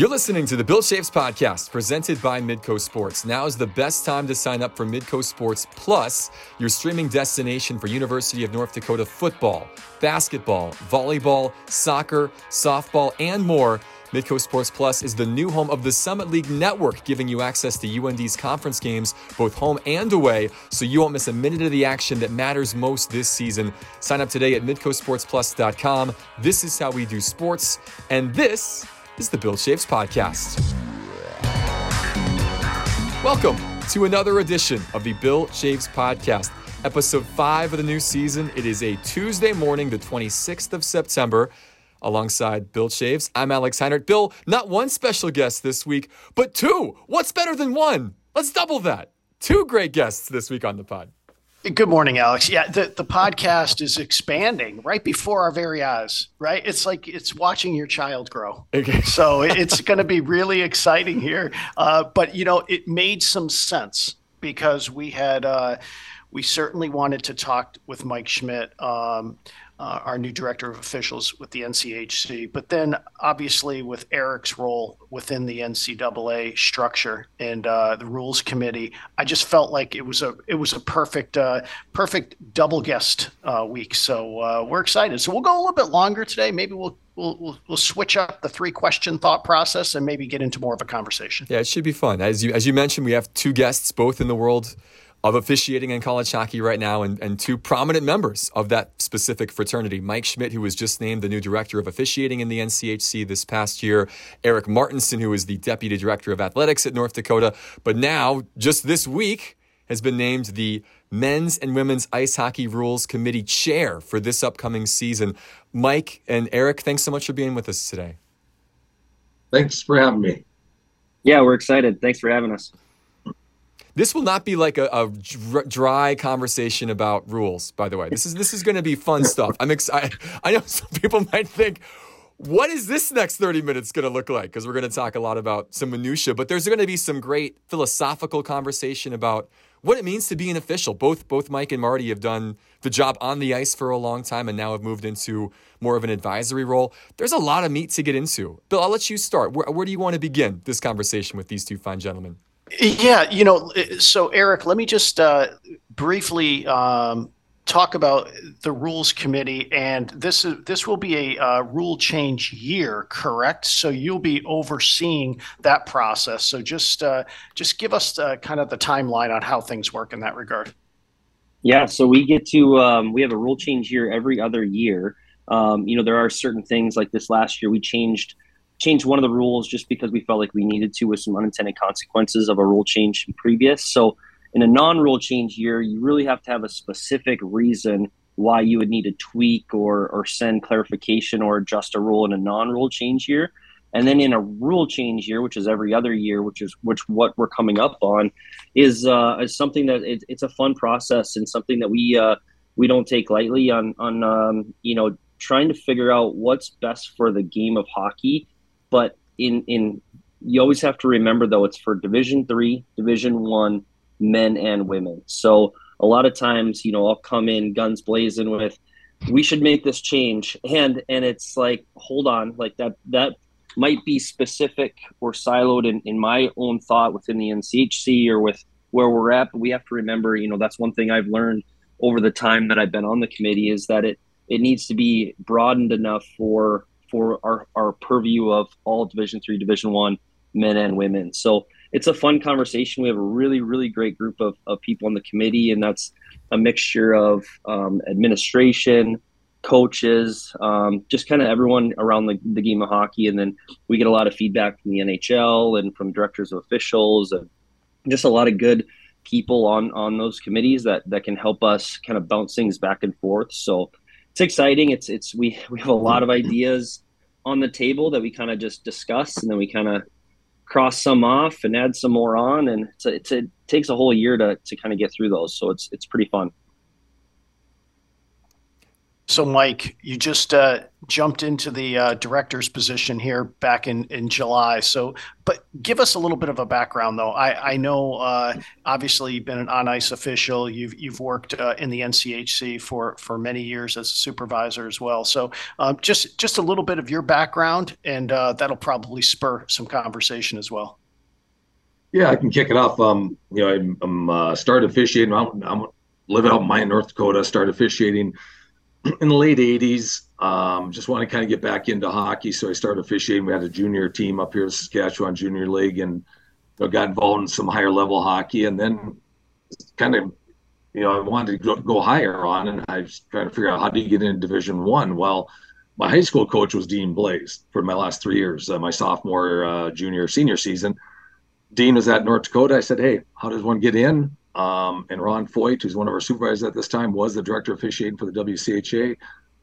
You're listening to the Bill Chaves podcast presented by Midco Sports. Now is the best time to sign up for Midco Sports Plus, your streaming destination for University of North Dakota football, basketball, volleyball, soccer, softball, and more. Midco Sports Plus is the new home of the Summit League Network, giving you access to UND's conference games, both home and away, so you won't miss a minute of the action that matters most this season. Sign up today at midcosportsplus.com. This is how we do sports, and this is the Bill Chaves Podcast. Welcome to another edition of the Bill Chaves Podcast, episode five of the new season. It is a Tuesday morning, the 26th of September. Alongside Bill Chaves, I'm Alex Heinert. Bill, not one special guest this week, but two. What's better than one? Let's double that. Two great guests this week on the pod. Good morning, Alex. Yeah, the, the podcast is expanding right before our very eyes, right? It's like it's watching your child grow. Okay. So it's going to be really exciting here. Uh, but, you know, it made some sense because we had, uh, we certainly wanted to talk with Mike Schmitt. Um, uh, our new director of officials with the NCHC, but then obviously with Erik's role within the NCAA structure and uh, the rules committee, I just felt like it was a it was a perfect uh, perfect double guest uh, week. So uh, we're excited. So we'll go a little bit longer today. Maybe we'll We'll, we'll, we'll, switch up the three question thought process and maybe get into more of a conversation. Yeah, it should be fun. As you as you mentioned, we have two guests, both in the world of officiating in college hockey right now and, and two prominent members of that specific fraternity. Mike Schmitt, who was just named the new director of officiating in the NCHC this past year, Erik Martinson, who is the deputy director of athletics at North Dakota, but now, just this week, has been named the Men's and Women's Ice Hockey Rules Committee chair for this upcoming season. Mike and Erik, thanks so much for being with us today. Thanks for having me. Yeah, we're excited. Thanks for having us. This will not be like a, a dry conversation about rules. By the way, this is this is going to be fun stuff. I'm excited. I know some people might think, what is this next 30 minutes going to look like? Because we're going to talk a lot about some minutia, but there's going to be some great philosophical conversation about what it means to be an official. Both both Mike and Marty have done the job on the ice for a long time and now have moved into more of an advisory role. There's a lot of meat to get into. Bill, I'll let you start. Where, where do you want to begin this conversation with these two fine gentlemen? Yeah, you know, so Erik, let me just uh, briefly um, talk about the rules committee, and this is this will be a uh, rule change year, correct? So you'll be overseeing that process. So just uh, just give us uh, kind of the timeline on how things work in that regard. Yeah, so we get to um, we have a rule change year every other year. Um, you know, there are certain things like this last year we changed changed one of the rules just because we felt like we needed to with some unintended consequences of a rule change previous. So in a non-rule change year, you really have to have a specific reason why you would need to tweak or or send clarification or adjust a rule in a non-rule change year. And then in a rule change year, which is every other year, which is which what we're coming up on, is uh, is something that it, it's a fun process and something that we uh, we don't take lightly on on um, you know trying to figure out what's best for the game of hockey but in in you always have to remember though it's for Division three, Division one, men and women. So a lot of times, you know, I'll come in guns blazing with, we should make this change, and and it's like, hold on, like that that might be specific or siloed in, in my own thought within the NCHC or with where we're at. But we have to remember, you know, that's one thing I've learned over the time that I've been on the committee is that it it needs to be broadened enough for for our, our purview of all division three division one men and women. So it's a fun conversation. We have a really really great group of, of people on the committee and that's a mixture of um, administration coaches um, just kind of everyone around the, the game of hockey. And then we get a lot of feedback from the nhl and from directors of officials and just a lot of good people on on those committees that that can help us kind of bounce things back and forth. So it's exciting. It's it's we we have a lot of ideas on the table that we kind of just discuss, and then we kind of cross some off and add some more on, and it's a, it's a, it takes a whole year to to kind of get through those. So it's it's pretty fun. So, Mike, you just uh, jumped into the uh, director's position here back in, in July. So, but give us a little bit of a background, though. I, I know, uh, obviously, you've been an on ice official. You've you've worked uh, in the NCHC for for many years as a supervisor as well. So, um, just just a little bit of your background, and uh, that'll probably spur some conversation as well. Yeah, I can kick it off. Um, you know, I'm, I'm uh, started officiating. I'm, I'm living out in North Dakota. Started officiating in the late 80s. Um, just want to kind of get back into hockey. So I started officiating. We had a junior team up here, the Saskatchewan Junior League, and you know, got involved in some higher level hockey. And then kind of, you know, I wanted to go, go higher on, and I was trying to figure out how do you get into Division One. Well, my high school coach was Dean Blais for my last three years, uh, my sophomore, uh, junior, senior season. Dean was at North Dakota. I said, "Hey, how does one get in?" Um, and Ron Foyt, who's one of our supervisors at this time, was the director of officiating for the WCHA.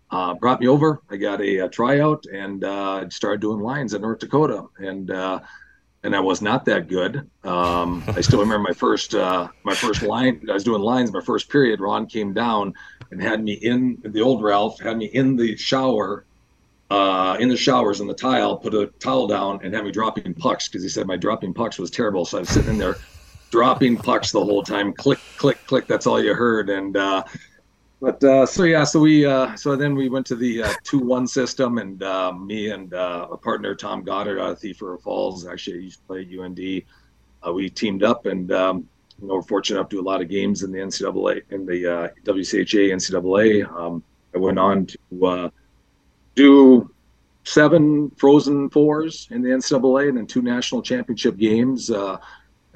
Uh, brought me over. I got a, a tryout and uh, started doing lines in North Dakota, and uh, and I was not that good. Um, I still remember my first uh, my first line. I was doing lines. My first period, Ron came down and had me in the old Ralph had me in the shower, uh, in the showers in the tile, put a towel down, and had me dropping pucks because he said my dropping pucks was terrible. So I was sitting in there dropping pucks the whole time. Click, click, click. That's all you heard. And uh, but uh, so yeah, so we uh, so then we went to the uh, two one system, and uh, me and uh, a partner Tom Goddard out of Thief River Falls. Actually, used to play UND. We teamed up, and um, you know we're fortunate enough to do a lot of games in the NCAA in the uh, WCHA NCAA. Um, I went on to uh, do seven Frozen Fours in the NCAA, and then two national championship games.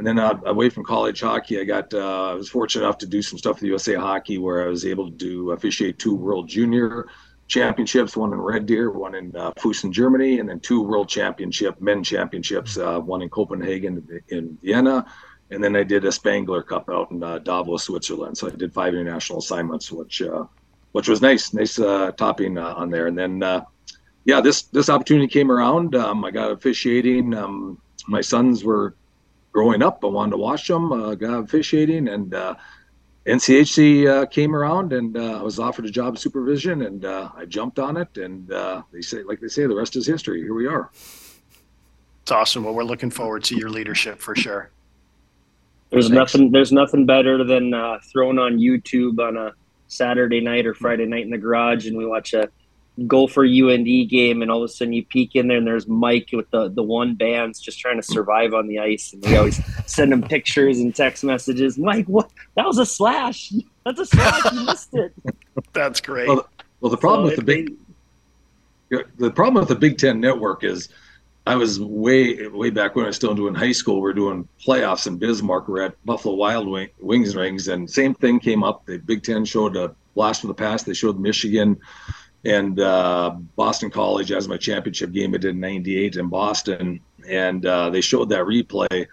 And then uh, away from college hockey, I got uh, I was fortunate enough to do some stuff with USA Hockey, where I was able to do officiate two World Junior Championships, one in Red Deer, one in uh, Fussen, Germany, and then two World Championship men championships, uh, one in Copenhagen, in Vienna, and then I did a Spengler Cup out in uh, Davos, Switzerland. So I did five international assignments, which uh, which was nice, nice topping on there. And then yeah, this this opportunity came around. Um, I got officiating. Um, my sons were growing up, I wanted to watch them, uh, got officiating, and uh, NCHC uh, came around, and uh, I was offered a job of supervision, and uh, I jumped on it. And uh, they say, like they say, the rest is history. Here we are. It's awesome. Well, we're looking forward to your leadership for sure. There's Thanks. nothing. There's nothing better than throwing on YouTube on a Saturday night or Friday night in the garage, and we watch a Gopher UND game, and all of a sudden you peek in there, and there's Mike with the the one bands just trying to survive on the ice, and we always send him pictures and text messages. Mike, what? That was a slash. That's a slash. You missed it. That's great. Well, well the problem so with the big the problem with the Big Ten network is I was way way back when I was still doing high school. We are doing playoffs in Bismarck. We are at Buffalo Wild Wing, Wings Rings, and same thing came up. The Big Ten showed a blast from the past. They showed Michigan and uh, Boston College as my championship game. I did in '98 in Boston, and uh, they showed that replay,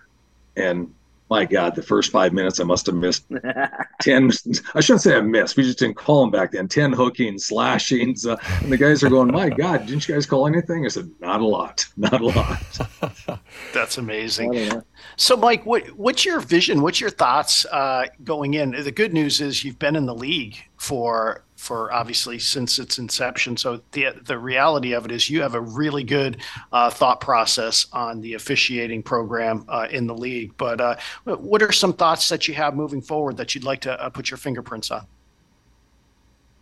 and my God, the first five minutes I must have missed ten. I shouldn't say I missed. We just didn't call them back then. Ten hookings, slashings, uh, and the guys are going, "My God, didn't you guys call anything?" I said, "Not a lot, not a lot." That's amazing. So, Mike, what, what's your vision? What's your thoughts uh, going in? The good news is you've been in the league for for obviously since its inception. So the the reality of it is you have a really good uh, thought process on the officiating program uh, in the league. But uh, what are some thoughts that you have moving forward that you'd like to uh, put your fingerprints on?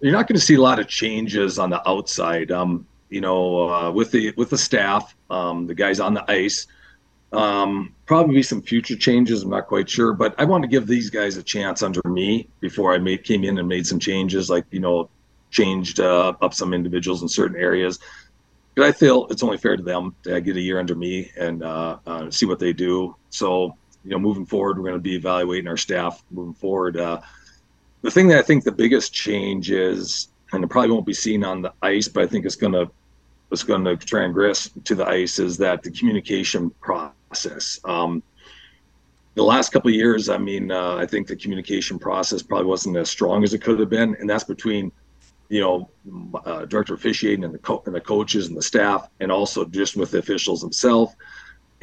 You're not going to see a lot of changes on the outside. Um, you know, uh, with the with the staff, um, the guys on the ice. Um, probably some future changes. I'm not quite sure, but I want to give these guys a chance under me before I made came in and made some changes, like you know, changed uh, up some individuals in certain areas. But I feel it's only fair to them to get a year under me and uh, uh, see what they do. So you know, moving forward, we're going to be evaluating our staff moving forward. Uh, the thing that I think the biggest change is, and it probably won't be seen on the ice, but I think it's going to it's going to transgress to the ice is that the communication process process. Um, the last couple of years, I mean, uh, I think the communication process probably wasn't as strong as it could have been, and that's between, you know, uh, director officiating and the co- and the coaches and the staff, and also just with the officials themselves.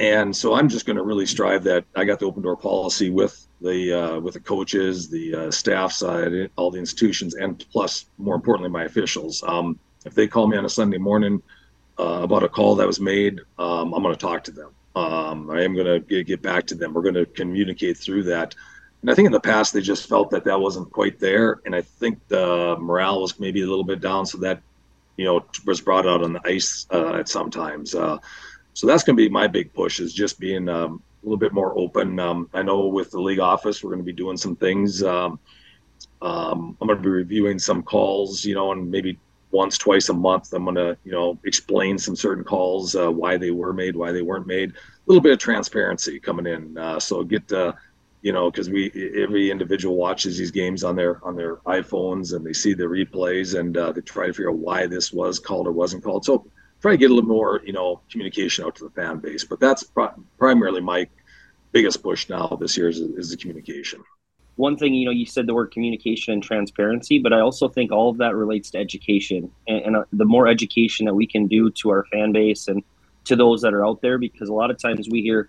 And so I'm just going to really strive that I got the open door policy with the uh, with the coaches, the uh, staff side, all the institutions, and plus, more importantly, my officials. Um, if they call me on a Sunday morning uh, about a call that was made, um, I'm going to talk to them. Um, I am going to get back to them. We're going to communicate through that. And I think in the past they just felt that that wasn't quite there, and I think the morale was maybe a little bit down, so that you know was brought out on the ice uh, at sometimes. Uh, so that's going to be my big push is just being um, a little bit more open. Um, I know with the league office, we're going to be doing some things. Um, um, I'm going to be reviewing some calls, you know, and maybe once, twice a month, I'm going to, you know, explain some certain calls, uh, why they were made, why they weren't made. A little bit of transparency coming in. Uh, so get, uh, you know, because we every individual watches these games on their on their iPhones and they see the replays and uh, they try to figure out why this was called or wasn't called. So try to get a little more, you know, communication out to the fan base. But that's primarily my biggest push now this year is, is the communication. One thing, you know, you said the word communication and transparency, but I also think all of that relates to education. And, and uh, the more education that we can do to our fan base and to those that are out there, because a lot of times we hear,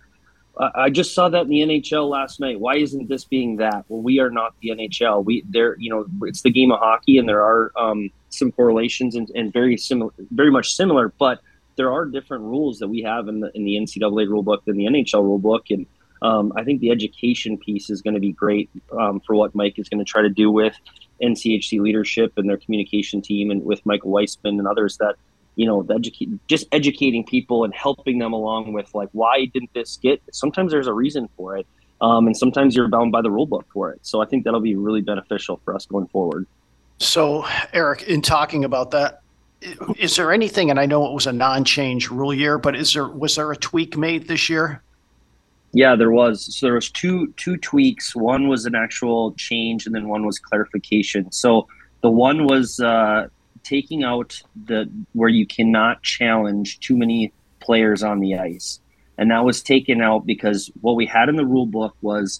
I just saw that in the NHL last night. Why isn't this being that? Well, we are not the NHL. We there, you know, it's the game of hockey, and there are um, some correlations and, and very similar, very much similar. But there are different rules that we have in the in the NCAA rulebook than the NHL rulebook, and um, I think the education piece is going to be great um, for what Mike is going to try to do with NCHC leadership and their communication team, and with Michael Weissman and others that you know, educate, just educating people and helping them along with like, why didn't this get? Sometimes there's a reason for it, um, and sometimes you're bound by the rule book for it. So I think that'll be really beneficial for us going forward. So, Erik, in talking about that, is there anything? And I know it was a non-change rule year, but is there was there a tweak made this year? Yeah, there was. So there was two two tweaks. One was an actual change, and then one was clarification. So the one was uh, taking out the where you cannot challenge too many players on the ice, and that was taken out because what we had in the rule book was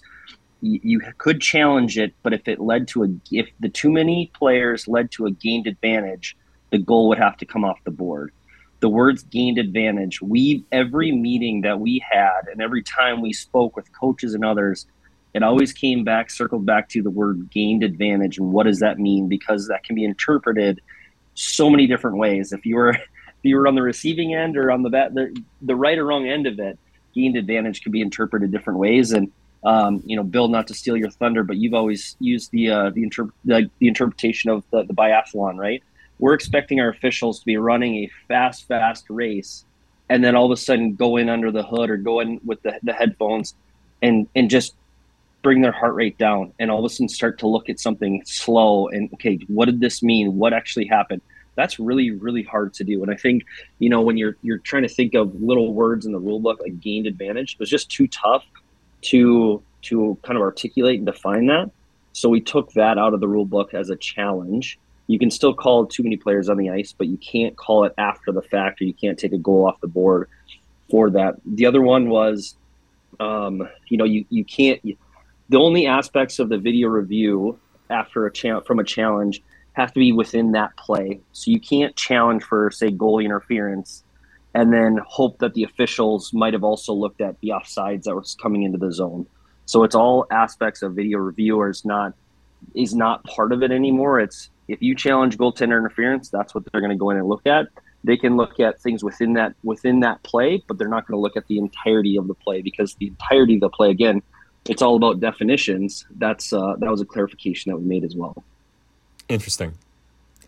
you, you could challenge it, but if it led to a if the too many players led to a gained advantage, the goal would have to come off the board. The words gained advantage. We every meeting that we had and every time we spoke with coaches and others, it always came back, circled back to the word gained advantage and what does that mean? Because that can be interpreted so many different ways. If you were if you were on the receiving end or on the bat, the, the right or wrong end of it, gained advantage could be interpreted different ways. And um, you know, Bill, not to steal your thunder, but you've always used the uh, the, inter- the, the interpretation of the, the biathlon, right? We're expecting our officials to be running a fast, fast race, and then all of a sudden go in under the hood or go in with the, the headphones, and and just bring their heart rate down and all of a sudden start to look at something slow and okay what did this mean? What actually happened? That's really really hard to do. And i think you know when you're you're trying to think of little words in the rule book like gained advantage it was just too tough to to kind of articulate and define that. So we took that out of the rule book as a challenge you can still call too many players on the ice but you can't call it after the fact or you can't take a goal off the board for that the other one was um, you know you, you can't you, the only aspects of the video review after a cha- from a challenge have to be within that play. So you can't challenge for say goalie interference and then hope that the officials might have also looked at the offsides that was coming into the zone. So it's all aspects of video review is not is not part of it anymore. It's if you challenge goaltender interference, that's what they're going to go in and look at. They can look at things within that within that play, but they're not going to look at the entirety of the play because the entirety of the play again it's all about definitions. That's uh, that was a clarification that we made as well. Interesting.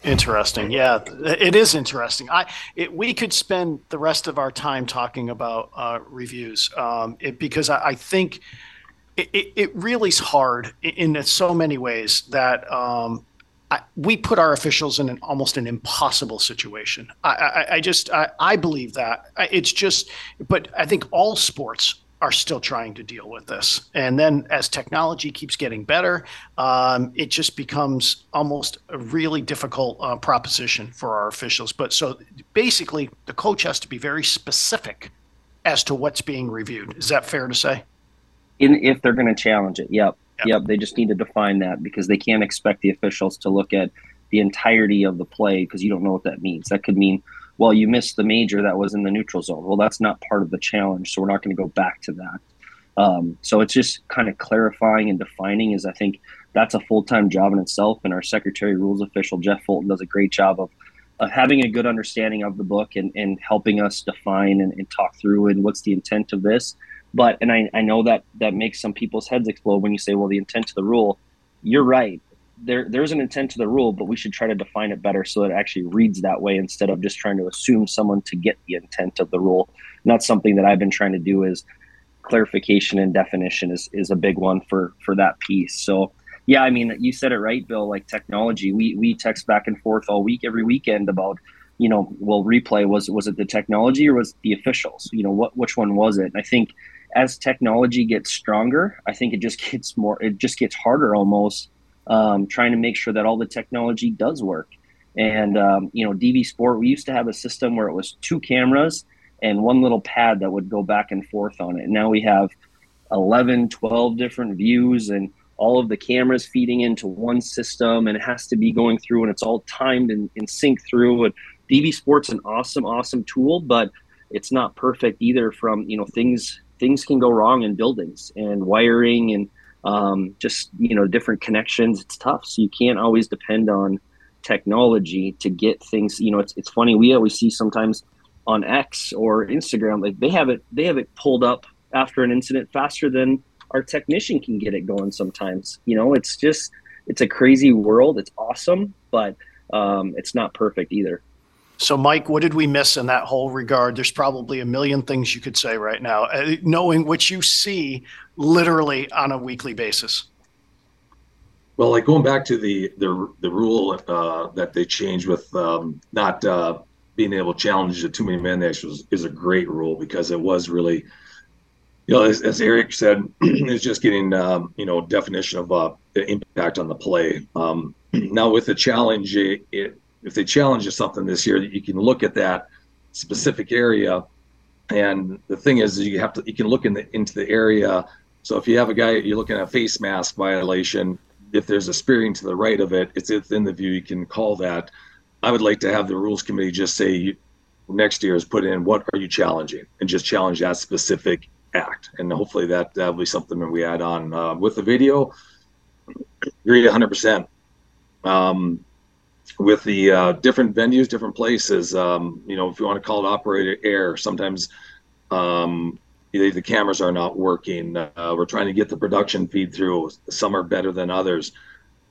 Interesting. Yeah, it is interesting. I it, we could spend the rest of our time talking about uh, reviews um, it, because I, I think it, it, really is hard in, so many ways that um, I, we put our officials in an almost an impossible situation. I, I, I just I, believe that it's just, but I think all sports are still trying to deal with this. And then as technology keeps getting better, um, it just becomes almost a really difficult uh, proposition for our officials. But so basically, the coach has to be very specific as to what's being reviewed. Is that fair to say? In, if they're going to challenge it, yep. Yep. Yep. They just need to define that because they can't expect the officials to look at the entirety of the play because you don't know what that means. That could mean well, you missed the major that was in the neutral zone. Well, that's not part of the challenge, so we're not going to go back to that. Um, so it's just kind of clarifying and defining. Is I think that's a full time job in itself, and our secretary rules official Jeff Fulton does a great job of. of having a good understanding of the book and, and helping us define and, and talk through and what's the intent of this but and I, I know that that makes some people's heads explode when you say well the intent of the rule you're right there there's an intent to the rule, but we should try to define it better so that it actually reads that way instead of just trying to assume someone to get the intent of the rule. That's something that I've been trying to do is clarification and definition is is a big one for for that piece. So yeah, I mean you said it right, Bill. Like technology, we we text back and forth all week, every weekend about you know, well, replay was was it the technology or was the officials? You know, what which one was it? And I think as technology gets stronger, I think it just gets more, it just gets harder almost um, trying to make sure that all the technology does work. And um, you know, DV Sport, we used to have a system where it was two cameras and one little pad that would go back and forth on it. Now we have 11, 12 different views and all of the cameras feeding into one system and it has to be going through and it's all timed and, and sync through. And DV Sport's an awesome, awesome tool, but it's not perfect either from, you know, things things can go wrong in buildings and wiring and um, just you know different connections. It's tough. So you can't always depend on technology to get things you know it's, it's funny. We always see sometimes on x or instagram like they have it they have it pulled up after an incident faster than our technician can get it going sometimes. You know it's just it's a crazy world. It's awesome but um, it's not perfect either so, Mike, what did we miss in that whole regard? There's probably a million things you could say right now, uh, knowing what you see literally on a weekly basis. Well, like going back to the the, the rule uh, that they changed with um, not uh, being able to challenge the too many men was is a great rule because it was really, you know, as, as Erik said, it's just getting um, you know definition of uh, the impact on the play. Um, now with the challenge, it, it if they challenge you something this year, that you can look at that specific area. And the thing is, is you have to you can look in the into the area. So if you have a guy you're looking at a face mask violation, if there's a spearing to the right of it, it's within the view. You can call that. I would like to have the rules committee just say next year is put in what are you challenging and just challenge that specific act. And hopefully that that'll be something that we add on uh, with the video. Agree 100. percent um, with the uh, different venues, different places. Um, you know, if you want to call it operator error, sometimes um, the cameras are not working. Uh, we're trying to get the production feed through. Some are better than others.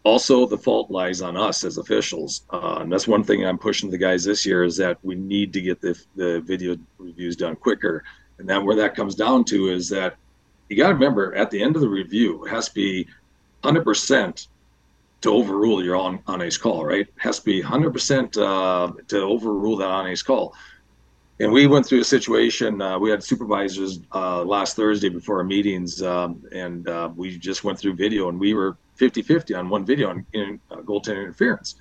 Also, the fault lies on us as officials, uh, and that's one thing I'm pushing the guys this year is that we need to get the the video reviews done quicker. And then where that comes down to is that you got to remember at the end of the review, it has to be 100% to overrule your on, on ace call, right? It has to be 100% uh, to overrule that on ace call. And we went through a situation. Uh, we had supervisors uh, last Thursday before our meetings, um, and uh, we just went through video, and we were 50 50 on one video on in, uh, goaltender interference.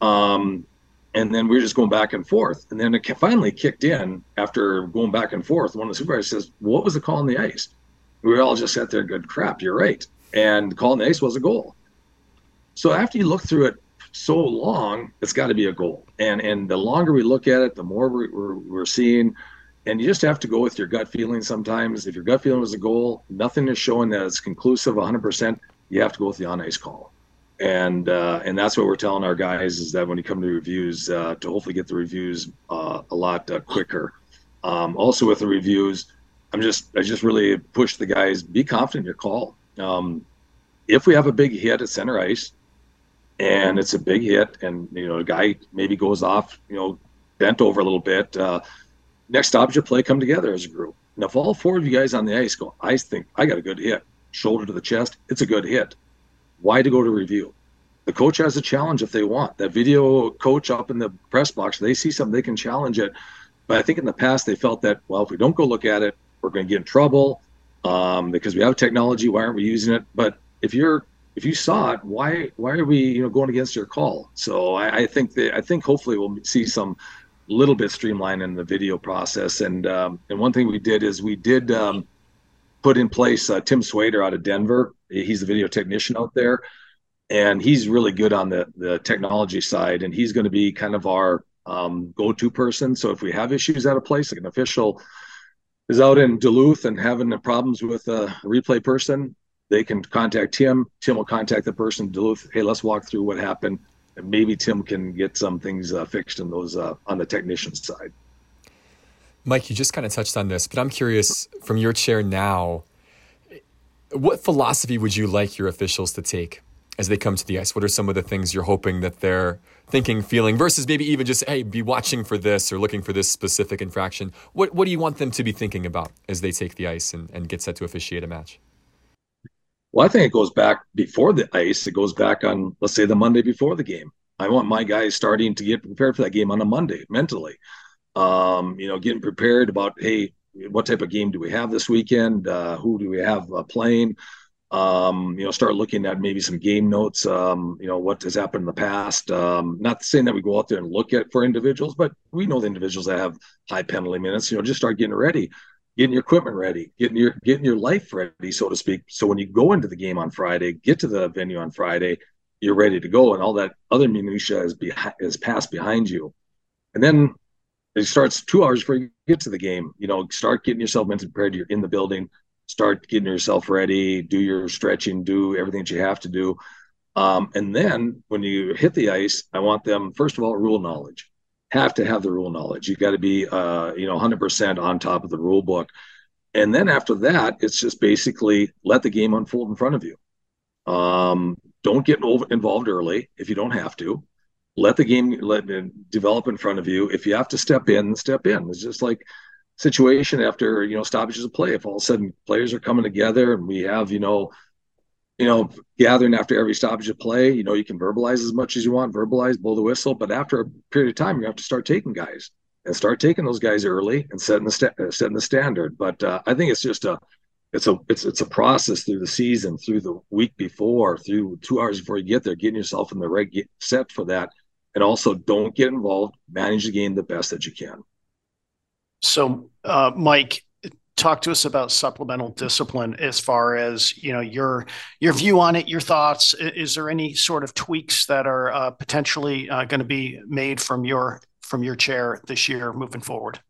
Um, and then we were just going back and forth. And then it finally kicked in after going back and forth. One of the supervisors says, What was the call on the ice? We all just sat there, good crap, you're right. And the call on the ice was a goal. So after you look through it so long, it's got to be a goal. And and the longer we look at it, the more we're, we're, we're seeing. And you just have to go with your gut feeling sometimes. If your gut feeling was a goal, nothing is showing that it's conclusive 100%. You have to go with the on ice call. And uh, and that's what we're telling our guys is that when you come to reviews, uh, to hopefully get the reviews uh, a lot uh, quicker. Um, also with the reviews, I'm just I just really push the guys be confident in your call. Um, if we have a big hit at center ice, and it's a big hit. And you know, a guy maybe goes off, you know, bent over a little bit. Uh, next your play come together as a group. Now, if all four of you guys on the ice go, I think I got a good hit, shoulder to the chest, it's a good hit. Why to go to review? The coach has a challenge if they want. That video coach up in the press box, they see something, they can challenge it. But I think in the past they felt that, well, if we don't go look at it, we're going to get in trouble um, because we have technology. Why aren't we using it? But if you're if you saw it, why why are we you know going against your call? So I, I think that I think hopefully we'll see some little bit streamline in the video process. And um, and one thing we did is we did um, put in place uh, Tim Swader out of Denver. He's the video technician out there, and he's really good on the the technology side. And he's going to be kind of our um, go-to person. So if we have issues at a place like an official is out in Duluth and having problems with a replay person, they can contact Tim. Tim will contact the person Duluth. Hey, let's walk through what happened, and maybe Tim can get some things uh, fixed in those uh, on the technician side. Mike, you just kind of touched on this, but I'm curious from your chair now, what philosophy would you like your officials to take as they come to the ice? What are some of the things you're hoping that they're thinking, feeling, versus maybe even just, hey, be watching for this or looking for this specific infraction? What, what do you want them to be thinking about as they take the ice and, and get set to officiate a match? Well, I think it goes back before the ice. It goes back on, let's say, the Monday before the game. I want my guys starting to get prepared for that game on a Monday mentally um, you know, getting prepared about, hey, what type of game do we have this weekend? Uh, who do we have uh, playing? Um, you know, start looking at maybe some game notes. Um, you know, what has happened in the past. Um, not saying that we go out there and look at for individuals, but we know the individuals that have high penalty minutes. You know, just start getting ready, getting your equipment ready, getting your getting your life ready, so to speak. So when you go into the game on Friday, get to the venue on Friday, you're ready to go, and all that other minutia is behind is passed behind you. And then it starts two hours before you get to the game. You know, start getting yourself mentally prepared. You're in the building. Start getting yourself ready. Do your stretching. Do everything that you have to do. Um, and then when you hit the ice, I want them first of all rule knowledge. Have to have the rule knowledge. You got to be, uh, you know, 100% on top of the rule book. And then after that, it's just basically let the game unfold in front of you. Um, don't get involved early if you don't have to let the game let develop in front of you. If you have to step in, step in. It's just like situation after you know stoppages of play. If all of a sudden players are coming together and we have you know you know gathering after every stoppage of play, you know you can verbalize as much as you want, verbalize, blow the whistle, but after a period of time you have to start taking guys and start taking those guys early and setting the sta- uh, setting the standard. But uh, I think it's just a it's a it's it's a process through the season, through the week before, through two hours before you get there, getting yourself in the right set for that and also don't get involved. Manage the game the best that you can. So, uh, Mike, talk to us about supplemental discipline as far as you know your your view on it, your thoughts. Is there any sort of tweaks that are uh, potentially uh, going to be made from your from your chair this year moving forward?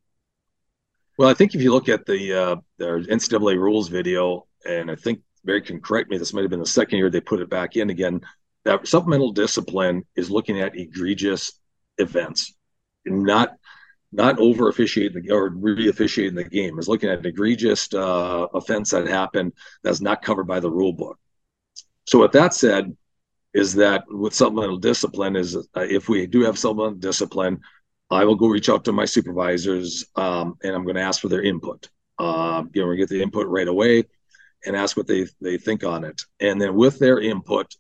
Well, I think if you look at the uh, NCAA rules video, and I think Barry can correct me, this might have been the second year they put it back in again that supplemental discipline is looking at egregious events, not not over officiating the or re officiating the game. Is looking at an egregious uh, offense that happened that's not covered by the rule book. So with that said, is that with supplemental discipline is uh, if we do have supplemental discipline, I will go reach out to my supervisors um, and I'm going to ask for their input. Uh, you know, we get the input right away and ask what they they think on it, and then with their input,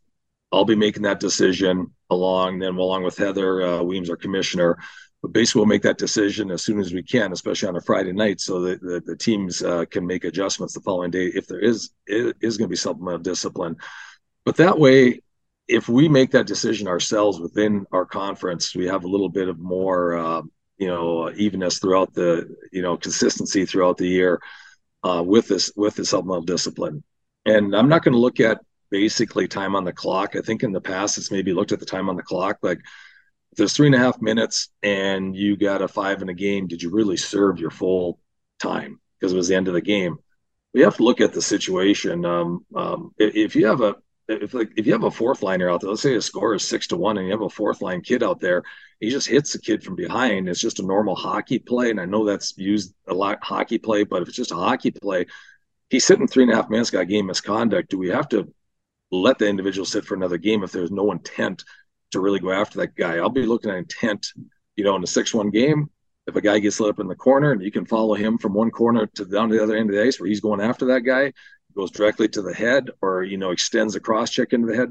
I'll be making that decision along then along with Heather uh, Weems, our commissioner. But basically, we'll make that decision as soon as we can, especially on a Friday night, so that the, the teams uh, can make adjustments the following day if there is is, going to be supplemental discipline. But that way, if we make that decision ourselves within our conference, we have a little bit of more, uh, you know, evenness throughout the, you know, consistency throughout the year uh, with this with the supplemental discipline. And I'm not going to look at basically time on the clock. I think in the past it's maybe looked at the time on the clock like there's three and a half minutes and you got a five in a game, did you really serve your full time because it was the end of the game? We have to look at the situation. Um, um, if you have a if like if you have a fourth liner out there, let's say a score is six to one, and you have a fourth line kid out there, he just hits the kid from behind. It's just a normal hockey play, and I know that's used a lot hockey play, but if it's just a hockey play, he's sitting three and a half minutes, got game misconduct. Do we have to let the individual sit for another game if there's no intent to really go after that guy. I'll be looking at intent, you know, in a six-one game. If a guy gets lit up in the corner and you can follow him from one corner to down to the other end of the ice where he's going after that guy, goes directly to the head or you know extends a cross check into the head,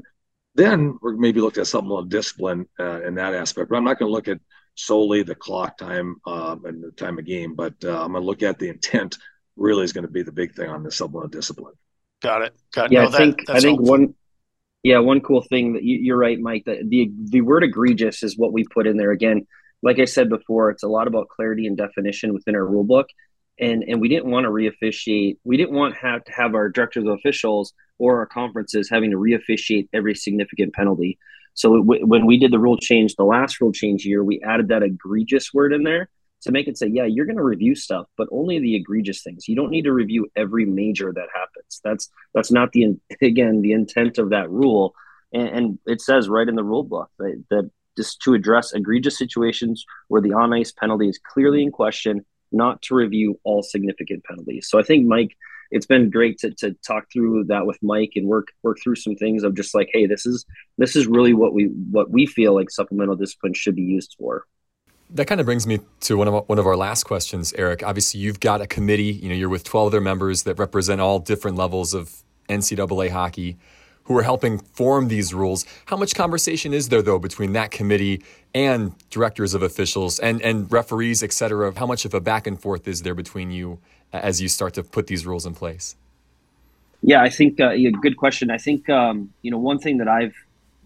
then we're maybe looked at something of discipline uh, in that aspect. But I'm not going to look at solely the clock time um, and the time of game, but uh, I'm going to look at the intent. Really is going to be the big thing on this supplemental discipline. Got it. Got it. Yeah, no, I think I think one. Yeah, one cool thing that you, are right, Mike. That the the word egregious is what we put in there again. Like I said before, it's a lot about clarity and definition within our rule book, and and we didn't want to reofficiate. We didn't want have to have our directors of officials or our conferences having to reofficiate every significant penalty. So w- when we did the rule change, the last rule change year, we added that egregious word in there to make it say, yeah, you're going to review stuff, but only the egregious things. You don't need to review every major that happens. That's that's not the again the intent of that rule, and, and it says right in the rule book that, that just to address egregious situations where the on ice penalty is clearly in question, not to review all significant penalties. So I think Mike, it's been great to, to talk through that with Mike and work work through some things of just like, hey, this is this is really what we what we feel like supplemental discipline should be used for. That kind of brings me to one of one of our last questions, Erik. Obviously, you've got a committee. You know, you're with 12 other members that represent all different levels of NCAA hockey who are helping form these rules. How much conversation is there, though, between that committee and directors of officials and, and referees, et cetera? How much of a back and forth is there between you as you start to put these rules in place? Yeah, I think, uh, good question. I think, um, you know, one thing that I've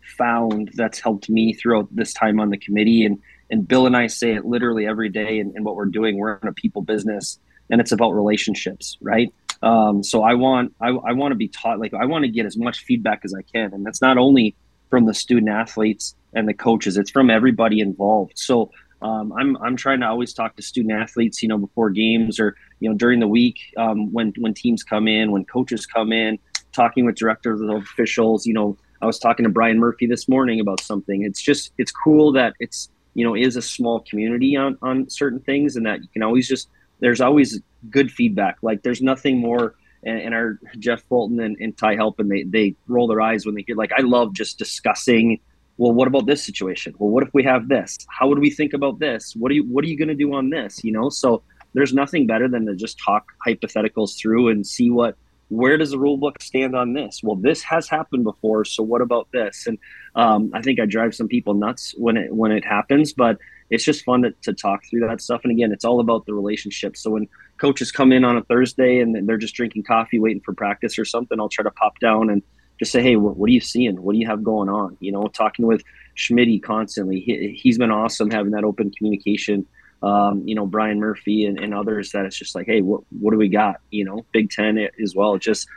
found that's helped me throughout this time on the committee, and, and Bill and I say it literally every day, and, and what we're doing, we're in a people business, and it's about relationships, right? Um, so I want I, I want to be taught like I want to get as much feedback as I can, and that's not only from the student athletes and the coaches; it's from everybody involved. So um, I'm I'm trying to always talk to student athletes, you know, before games or you know during the week um, when when teams come in, when coaches come in, talking with directors of officials. You know, I was talking to Brian Murphy this morning about something. It's just it's cool that it's you know is a small community on on certain things, and that you can always just there's always good feedback. Like there's nothing more. And, and our Jeff Fulton and, and Ty Halpin, they they roll their eyes when they hear. Like I love just discussing. Well, what about this situation? Well, what if we have this? How would we think about this? What are you What are you going to do on this? You know, so there's nothing better than to just talk hypotheticals through and see what where does the rule book stand on this? Well, this has happened before, so what about this? And um, I think I drive some people nuts when it when it happens, but it's just fun to, to talk through that stuff. And again, it's all about the relationship. So when coaches come in on a Thursday and they're just drinking coffee, waiting for practice or something, I'll try to pop down and just say, Hey, what, what are you seeing? What do you have going on? You know, talking with Schmitt constantly. He, he's been awesome having that open communication. Um, you know, Brian Murphy and, and others that it's just like, Hey, what, what do we got? You know, Big Ten as well. Just,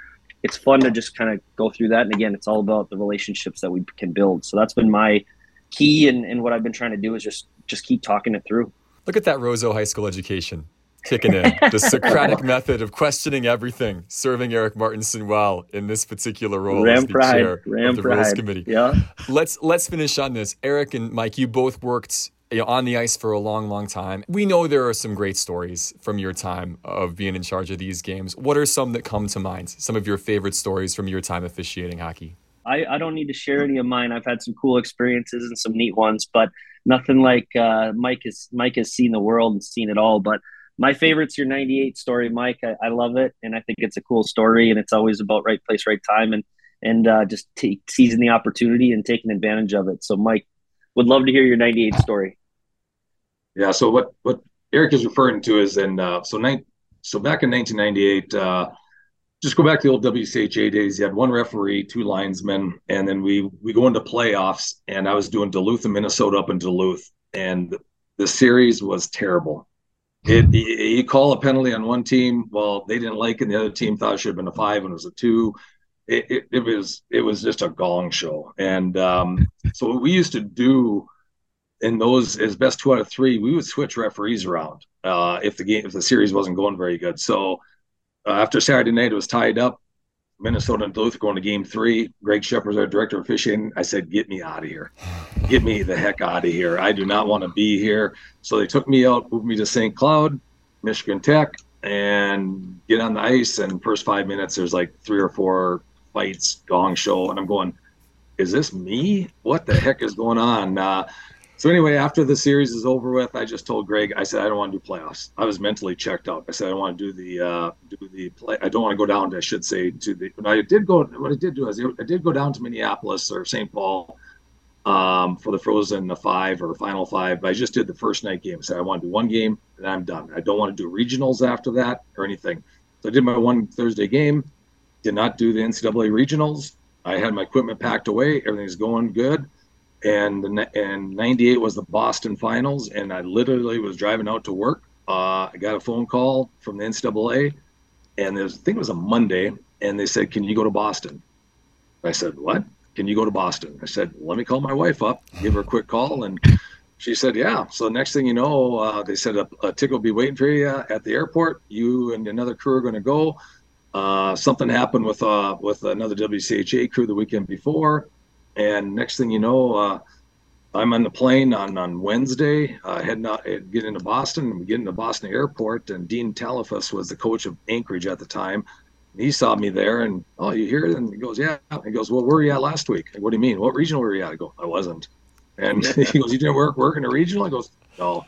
it's fun to just kind of go through that. And again, it's all about the relationships that we can build. So that's been my key. And, and what I've been trying to do is just, just keep talking it through. Look at that Roseau High School education kicking in. the Socratic method of questioning everything, serving Erik Martinson well in this particular role Ram as the pride. chair Ram of the pride. Rules Committee. Yeah. Let's let's finish on this. Erik and Mike, you both worked you know, on the ice for a long, long time. We know there are some great stories from your time of being in charge of these games. What are some that come to mind? Some of your favorite stories from your time officiating hockey? I, I don't need to share any of mine. I've had some cool experiences and some neat ones, but nothing like uh, Mike has Mike has seen the world and seen it all. But my favorite's your 98 story, Mike. I, I, love it. And I think it's a cool story and it's always about right place, right time and, and uh, just t- seizing the opportunity and taking advantage of it. So Mike would love to hear your 98 story. Yeah. So what, what Erik is referring to is in, uh, so nine, so back in 1998, uh, just go back to the old WCHA days. You had one referee, two linesmen, and then we we go into playoffs. And I was doing Duluth and Minnesota up in Duluth, and the series was terrible. It you call a penalty on one team, well, they didn't like it. And the other team thought it should have been a five, and it was a two. It, it, it was it was just a gong show. And um, so what we used to do in those as best two out of three, we would switch referees around uh, if the game if the series wasn't going very good. So uh, after Saturday night, it was tied up. Minnesota and Duluth going to game three. Greg Shepard's our director of fishing. I said, get me out of here. Get me the heck out of here. I do not want to be here. So they took me out, moved me to St. Cloud, Michigan Tech, and get on the ice. And first five minutes, there's like three or four fights, gong show. And I'm going, is this me? What the heck is going on? Uh, so anyway, after the series is over with, I just told Greg, I said I don't want to do playoffs. I was mentally checked out. I said I don't want to do the uh, do the play. I don't want to go down. To, I should say to the. I did go. What I did do is I did go down to Minneapolis or St. Paul um, for the Frozen five or Final Five. But I just did the first night game. I said I want to do one game and I'm done. I don't want to do regionals after that or anything. So I did my one Thursday game. Did not do the NCAA regionals. I had my equipment packed away. Everything's going good and and 98 was the Boston finals and I literally was driving out to work uh, I got a phone call from the NCAA and there's, I think it was a Monday and they said can you go to Boston I said what can you go to Boston I said let me call my wife up give her a quick call and she said, "Yeah." So next thing you know, uh, they said a, a ticket will be waiting for you at the airport. You and another crew are going to go. Uh, something happened with uh, with another WCHA crew the weekend before, and next thing you know, uh, I'm on the plane on on Wednesday, uh, heading out, get into Boston. Get into Boston Airport, and Dean Talafous was the coach of Anchorage at the time. He saw me there, and oh, you here? And he goes, yeah. He goes, well, where were you at last week? What do you mean? What regional were you at? I go, I wasn't. And he goes, you didn't work work in a regional? I goes, no,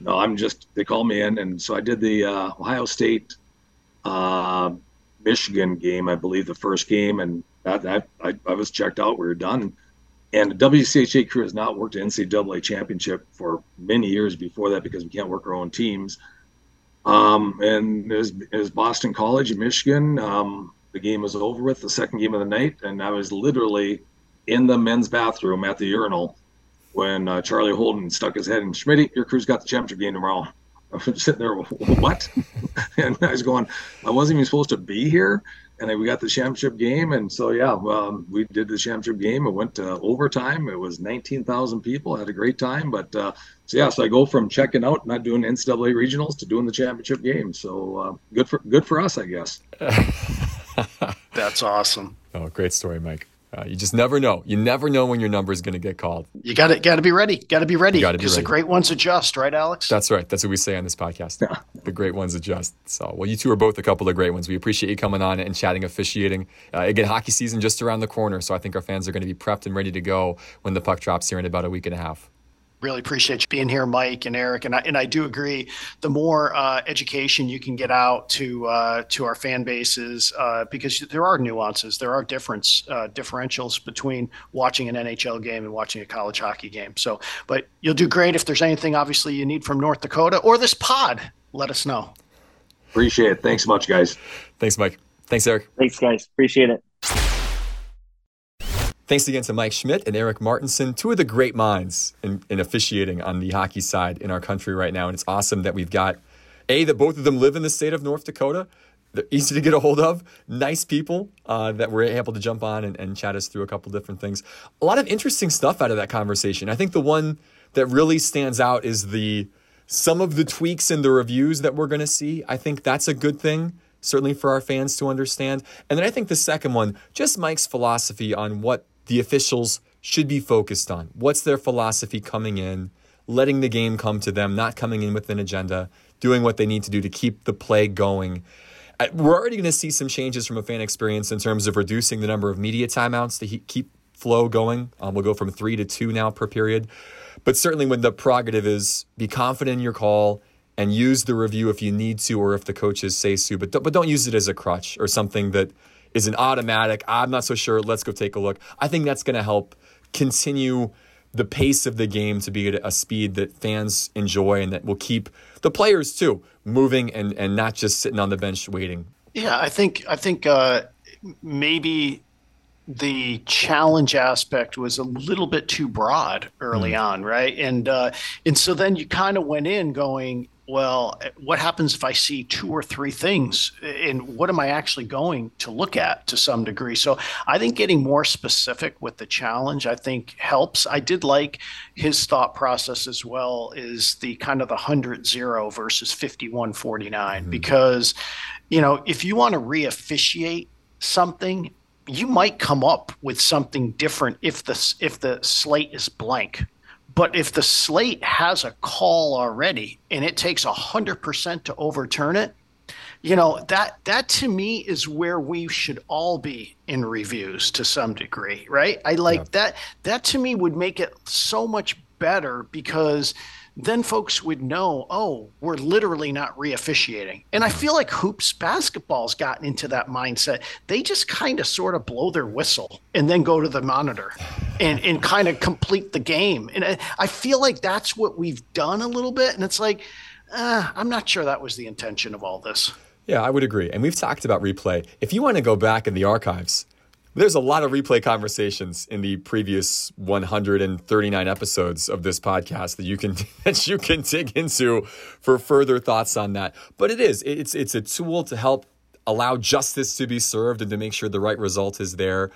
no, I'm just. They called me in, and so I did the uh, Ohio State, uh, Michigan game, I believe, the first game, and that, that I, I was checked out. We were done and the WCHA crew has not worked an NCAA championship for many years before that because we can't work our own teams. Um, and it was, Boston College in Michigan. Um, the game was over with, the second game of the night, and I was literally in the men's bathroom at the urinal when uh, Charlie Holden stuck his head in. Schmitt, your crew's got the championship game tomorrow. I was sitting there, what? and I was going, I wasn't even supposed to be here and then we got the championship game. And so, yeah, um, we did the championship game. It went to overtime. It was 19,000 people. Had a great time. But uh, so, yeah, so I go from checking out, not doing NCAA regionals, to doing the championship game. So uh, good for good for us, I guess. That's awesome. Oh, great story, Mike. Uh, you just never know. You never know when your number is going to get called. You got to got to be ready. Got to be ready because the great ones adjust, right, Alex? That's right. That's what we say on this podcast. Yeah. The great ones adjust. So, well, you two are both a couple of great ones. We appreciate you coming on and chatting officiating. Uh, again, hockey season just around the corner, so I think our fans are going to be prepped and ready to go when the puck drops here in about a week and a half really appreciate you being here, Mike and Erik. And I, and I do agree. The more uh, education you can get out to uh, to our fan bases, uh, because there are nuances, there are difference uh, differentials between watching an NHL game and watching a college hockey game. So, but you'll do great if there's anything obviously you need from North Dakota or this pod. Let us know. Appreciate it. Thanks so much, guys. Thanks, Mike. Thanks, Erik. Thanks, guys. Appreciate it. Thanks again to Mike Schmitt and Erik Martinson, two of the great minds in, in, officiating on the hockey side in our country right now. And it's awesome that we've got A, that both of them live in the state of North Dakota. They're easy to get a hold of, nice people uh, that were able to jump on and, and chat us through a couple different things. A lot of interesting stuff out of that conversation. I think the one that really stands out is the some of the tweaks in the reviews that we're going to see. I think that's a good thing certainly for our fans to understand. And then I think the second one, just Mike's philosophy on what the officials should be focused on. What's their philosophy coming in, letting the game come to them, not coming in with an agenda, doing what they need to do to keep the play going. We're already going to see some changes from a fan experience in terms of reducing the number of media timeouts to keep flow going. Um, we'll go from three to two now per period. But certainly, when the prerogative is be confident in your call and use the review if you need to or if the coaches say so, but don't, but don't use it as a crutch or something that is an automatic. I'm not so sure. Let's go take a look. I think that's going to help continue the pace of the game to be at a speed that fans enjoy and that will keep the players too moving and and not just sitting on the bench waiting. Yeah, I think I think uh, maybe the challenge aspect was a little bit too broad early mm. on, right? And uh, and so then you kind of went in going, well, what happens if I see two or three things? And what am I actually going to look at to some degree? So I think getting more specific with the challenge, I think helps. I did like his thought process as well is the kind of the 100 0 versus 51 49. Mm-hmm. Because, you know, if you want to reofficiate something, you might come up with something different if the if the slate is blank but if the slate has a call already and it takes 100% to overturn it, you know, that that to me is where we should all be in reviews to some degree, right? I like yeah. that that to me would make it so much better because then folks would know, oh, we're literally not reofficiating. And I feel like hoops basketball's gotten into that mindset. They just kind of sort of blow their whistle and then go to the monitor and, and kind of complete the game. And I, feel like that's what we've done a little bit. And it's like, uh, I'm not sure that was the intention of all this. Yeah, I would agree. And we've talked about replay. If you want to go back in the archives, there's a lot of replay conversations in the previous 139 episodes of this podcast that you can that you can dig into for further thoughts on that. But it is it's it's a tool to help allow justice to be served and to make sure the right result is there.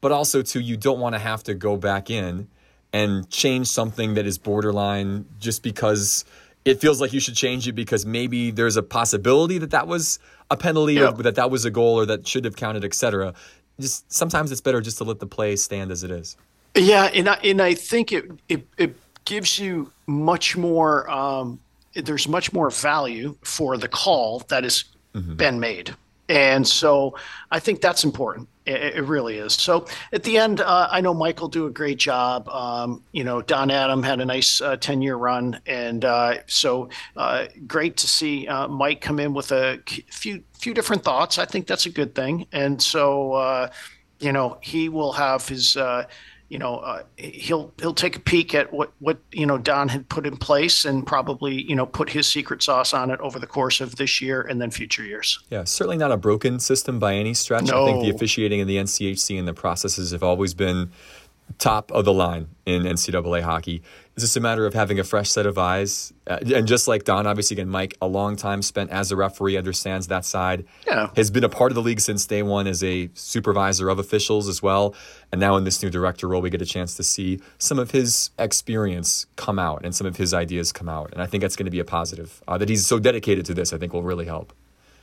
But also, too, you don't want to have to go back in and change something that is borderline just because it feels like you should change it because maybe there's a possibility that that was a penalty or that that was a goal or that should have counted, etc. Just sometimes it's better just to let the play stand as it is. Yeah, and I, and I think it it, it gives you much more. Um, there's much more value for the call that has mm-hmm. been made, and so I think that's important. It, it, really is. So at the end, uh, I know will do a great job. Um, you know, Don Adam had a nice uh, 10 year run. And uh, so uh, great to see uh, Mike come in with a few, few different thoughts. I think that's a good thing. And so, you know, he will have his you know, uh, he'll he'll take a peek at what what you know Don had put in place and probably you know put his secret sauce on it over the course of this year and then future years. Yeah, certainly not a broken system by any stretch. No. I think the officiating in the NCHC and the processes have always been top of the line in NCAA hockey. It's just a matter of having a fresh set of eyes. Uh, and just like Don, obviously, again, Mike, a long time spent as a referee, understands that side. Yeah. Has been a part of the league since day one as a supervisor of officials as well. And now in this new director role, we get a chance to see some of his experience come out and some of his ideas come out. And I think that's going to be a positive. Uh, that he's so dedicated to this, I think will really help.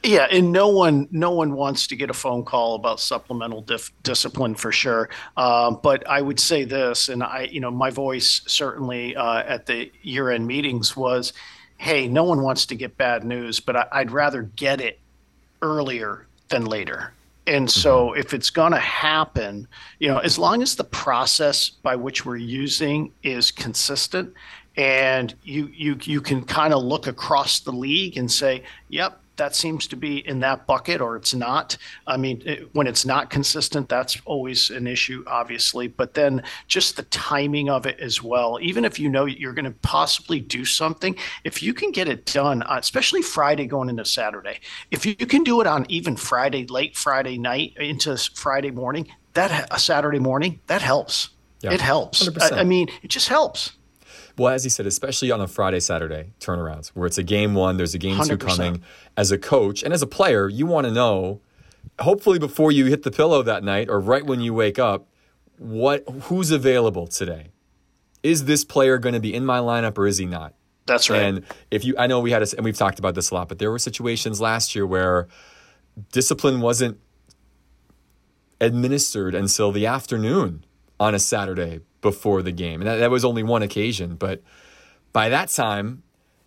Yeah, and no one no one wants to get a phone call about supplemental dif- discipline for sure. Um, but I would say this, and I, you know, my voice certainly uh, at the year end meetings was, "Hey, no one wants to get bad news, but I, I'd rather get it earlier than later." And so, mm-hmm. if it's going to happen, you know, as long as the process by which we're using is consistent, and you you you can kind of look across the league and say, "Yep, that seems to be in that bucket or it's not. I mean, it, when it's not consistent, that's always an issue, obviously. But then just the timing of it as well. Even if you know you're going to possibly do something, if you can get it done, uh, especially Friday going into Saturday, if you can do it on even Friday, late Friday night into Friday morning, that a Saturday morning, that helps. Yeah, it helps. I, I mean, it just helps. Well, as he said, especially on a Friday, Saturday turnarounds where it's a game one, there's a game 100%. two coming. As a coach and as a player, you want to know, hopefully before you hit the pillow that night or right when you wake up, what who's available today? Is this player going to be in my lineup or is he not? That's right. And if you, I know we had, a, and we've talked about this a lot, but there were situations last year where discipline wasn't administered until the afternoon on a Saturday before the game. And that, that was only one occasion, but by that time,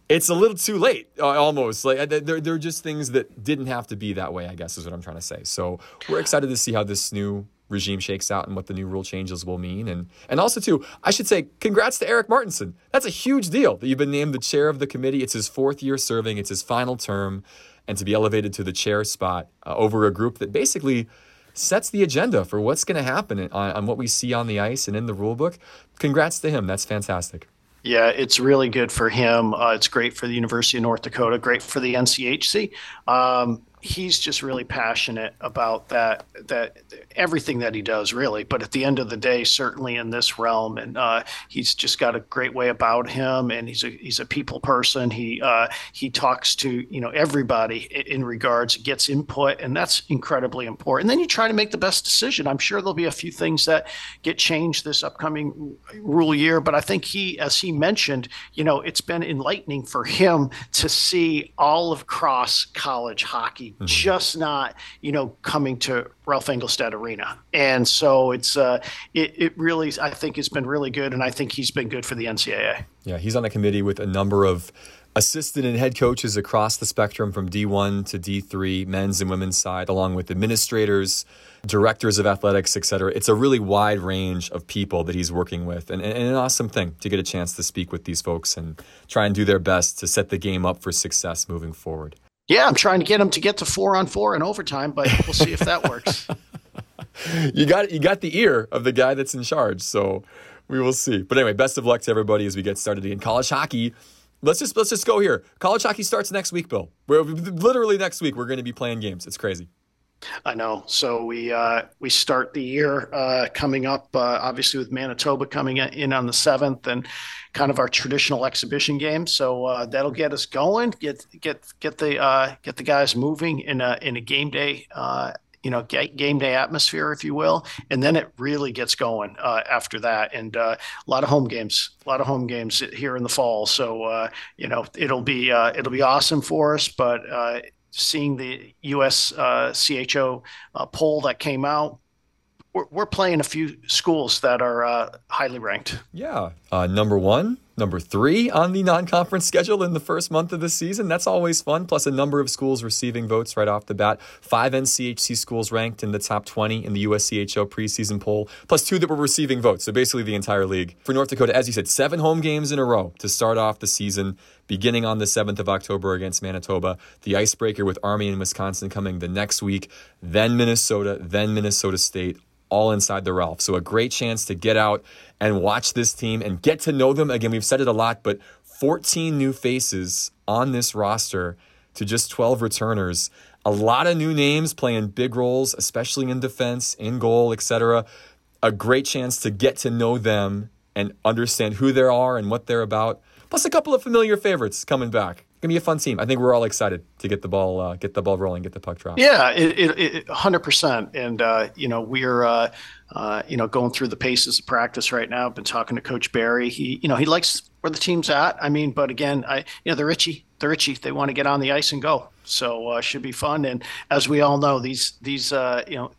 it's a little too late uh, almost. Like there, there are just things that didn't have to be that way i guess is what i'm trying to say. So we're excited to see how this new regime shakes out and what the new rule changes will mean. And and also too i should say congrats to Erik Martinson. That's a huge deal that you've been named the chair of the committee. It's his fourth year serving. It's his final term. And to be elevated to the chair spot uh, over a group that basically sets the agenda for what's going to happen on, on what we see on the ice and in the rule book. Congrats to him. That's fantastic. Yeah, it's really good for him. Uh, it's great for the University of North Dakota, great for the NCHC. Um, he's just really passionate about that that everything that he does really. But at the end of the day certainly in this realm and uh, he's just got a great way about him and he's a he's a people person. He uh, he talks to you know everybody in regards gets input and that's incredibly important. And then you try to make the best decision. I'm sure there'll be a few things that get changed this upcoming rule year but i think he as he mentioned you know it's been enlightening for him to see all of cross college hockey mm-hmm. just not, you know, coming to Ralph Engelstad Arena. And so it's uh, it, it really I think it's been really good, and I think he's been good for the NCAA. Yeah, he's on a committee with a number of assistant and head coaches across the spectrum from D1 to D3, men's and women's side, along with administrators, directors of athletics, et cetera. It's a really wide range of people that he's working with, and, and, an awesome thing to get a chance to speak with these folks and try and do their best to set the game up for success moving forward. Yeah, I'm trying to get him to get to four on four in overtime, but we'll see if that works. you got you got the ear of the guy that's in charge, so we will see. But anyway, best of luck to everybody as we get started in college hockey. Let's just let's just go here. College hockey starts next week, Bill. We're literally next week. We're going to be playing games. It's crazy. I know. So we uh, we start the year uh, coming up, uh, obviously with Manitoba coming in on the seventh, and kind of our traditional exhibition game. So uh, that'll get us going, get get get the uh, get the guys moving in a in a game day uh, you know game day atmosphere, if you will, and then it really gets going after that. And a lot of home games, a lot of home games here in the fall. So you know it'll be it'll be awesome for us. But seeing the U.S. Uh, CHO uh, poll that came out, we're, we're playing a few schools that are uh, highly ranked. Yeah, uh, number one number three on the non conference schedule in the first month of the season. That's always fun. Plus, a number of schools receiving votes right off the bat. Five NCHC schools ranked in the top 20 in the USCHO preseason poll, plus two that were receiving votes. So basically, the entire league. For North Dakota, as you said, seven home games in a row to start off the season, beginning on the 7th of October against Manitoba. The icebreaker with Army and Wisconsin coming the next week, then Minnesota, then Minnesota State all inside the Ralph. So a great chance to get out and watch this team and get to know them. Again, we've said it a lot, but 14 new faces on this roster to just 12 returners. A lot of new names playing big roles, especially in defense, in goal, etc. A great chance to get to know them and understand who they are and what they're about. Plus a couple of familiar favorites coming back gonna be a fun team. I think we're all excited to get the ball, uh, get the ball rolling, get the puck dropped. Yeah, it, hundred percent. And uh, you know, we're uh, uh, you know going through the paces of practice right now. I've been talking to Coach Berry. He, you know, he likes where the team's at. I mean, but again, I, you know, they're itchy. They're. They want to get on the ice and go. So uh, should be fun. And as we all know, these these uh, you know,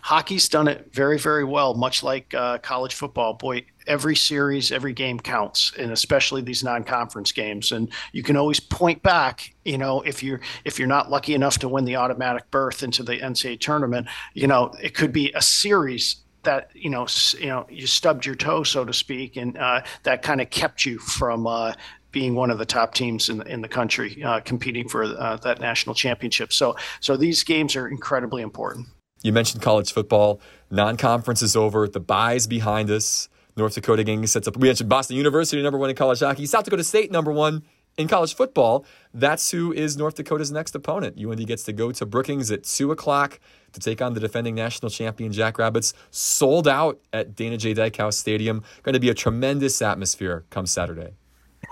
hockey's done it very very well, much like college football. Boy, every series, every game counts, and especially these non-conference games. And you can always point back, you know, if you're if you're not lucky enough to win the automatic berth into the NCAA tournament, you know, it could be a series that you know you know you stubbed your toe, so to speak, and uh, that kind of kept you from uh, being one of the top teams in the, in the country uh, competing for uh, that national championship. So so these games are incredibly important. You mentioned college football. Non-conference is over. The buys behind us. North Dakota gang sets up. We mentioned Boston University, number one in college hockey. South Dakota State, number one in college football. That's who is North Dakota's next opponent. UND gets to go to Brookings at 2 o'clock to take on the defending national champion Jackrabbits. Sold out at Dana J. Dykhouse Stadium. Going to be a tremendous atmosphere come Saturday.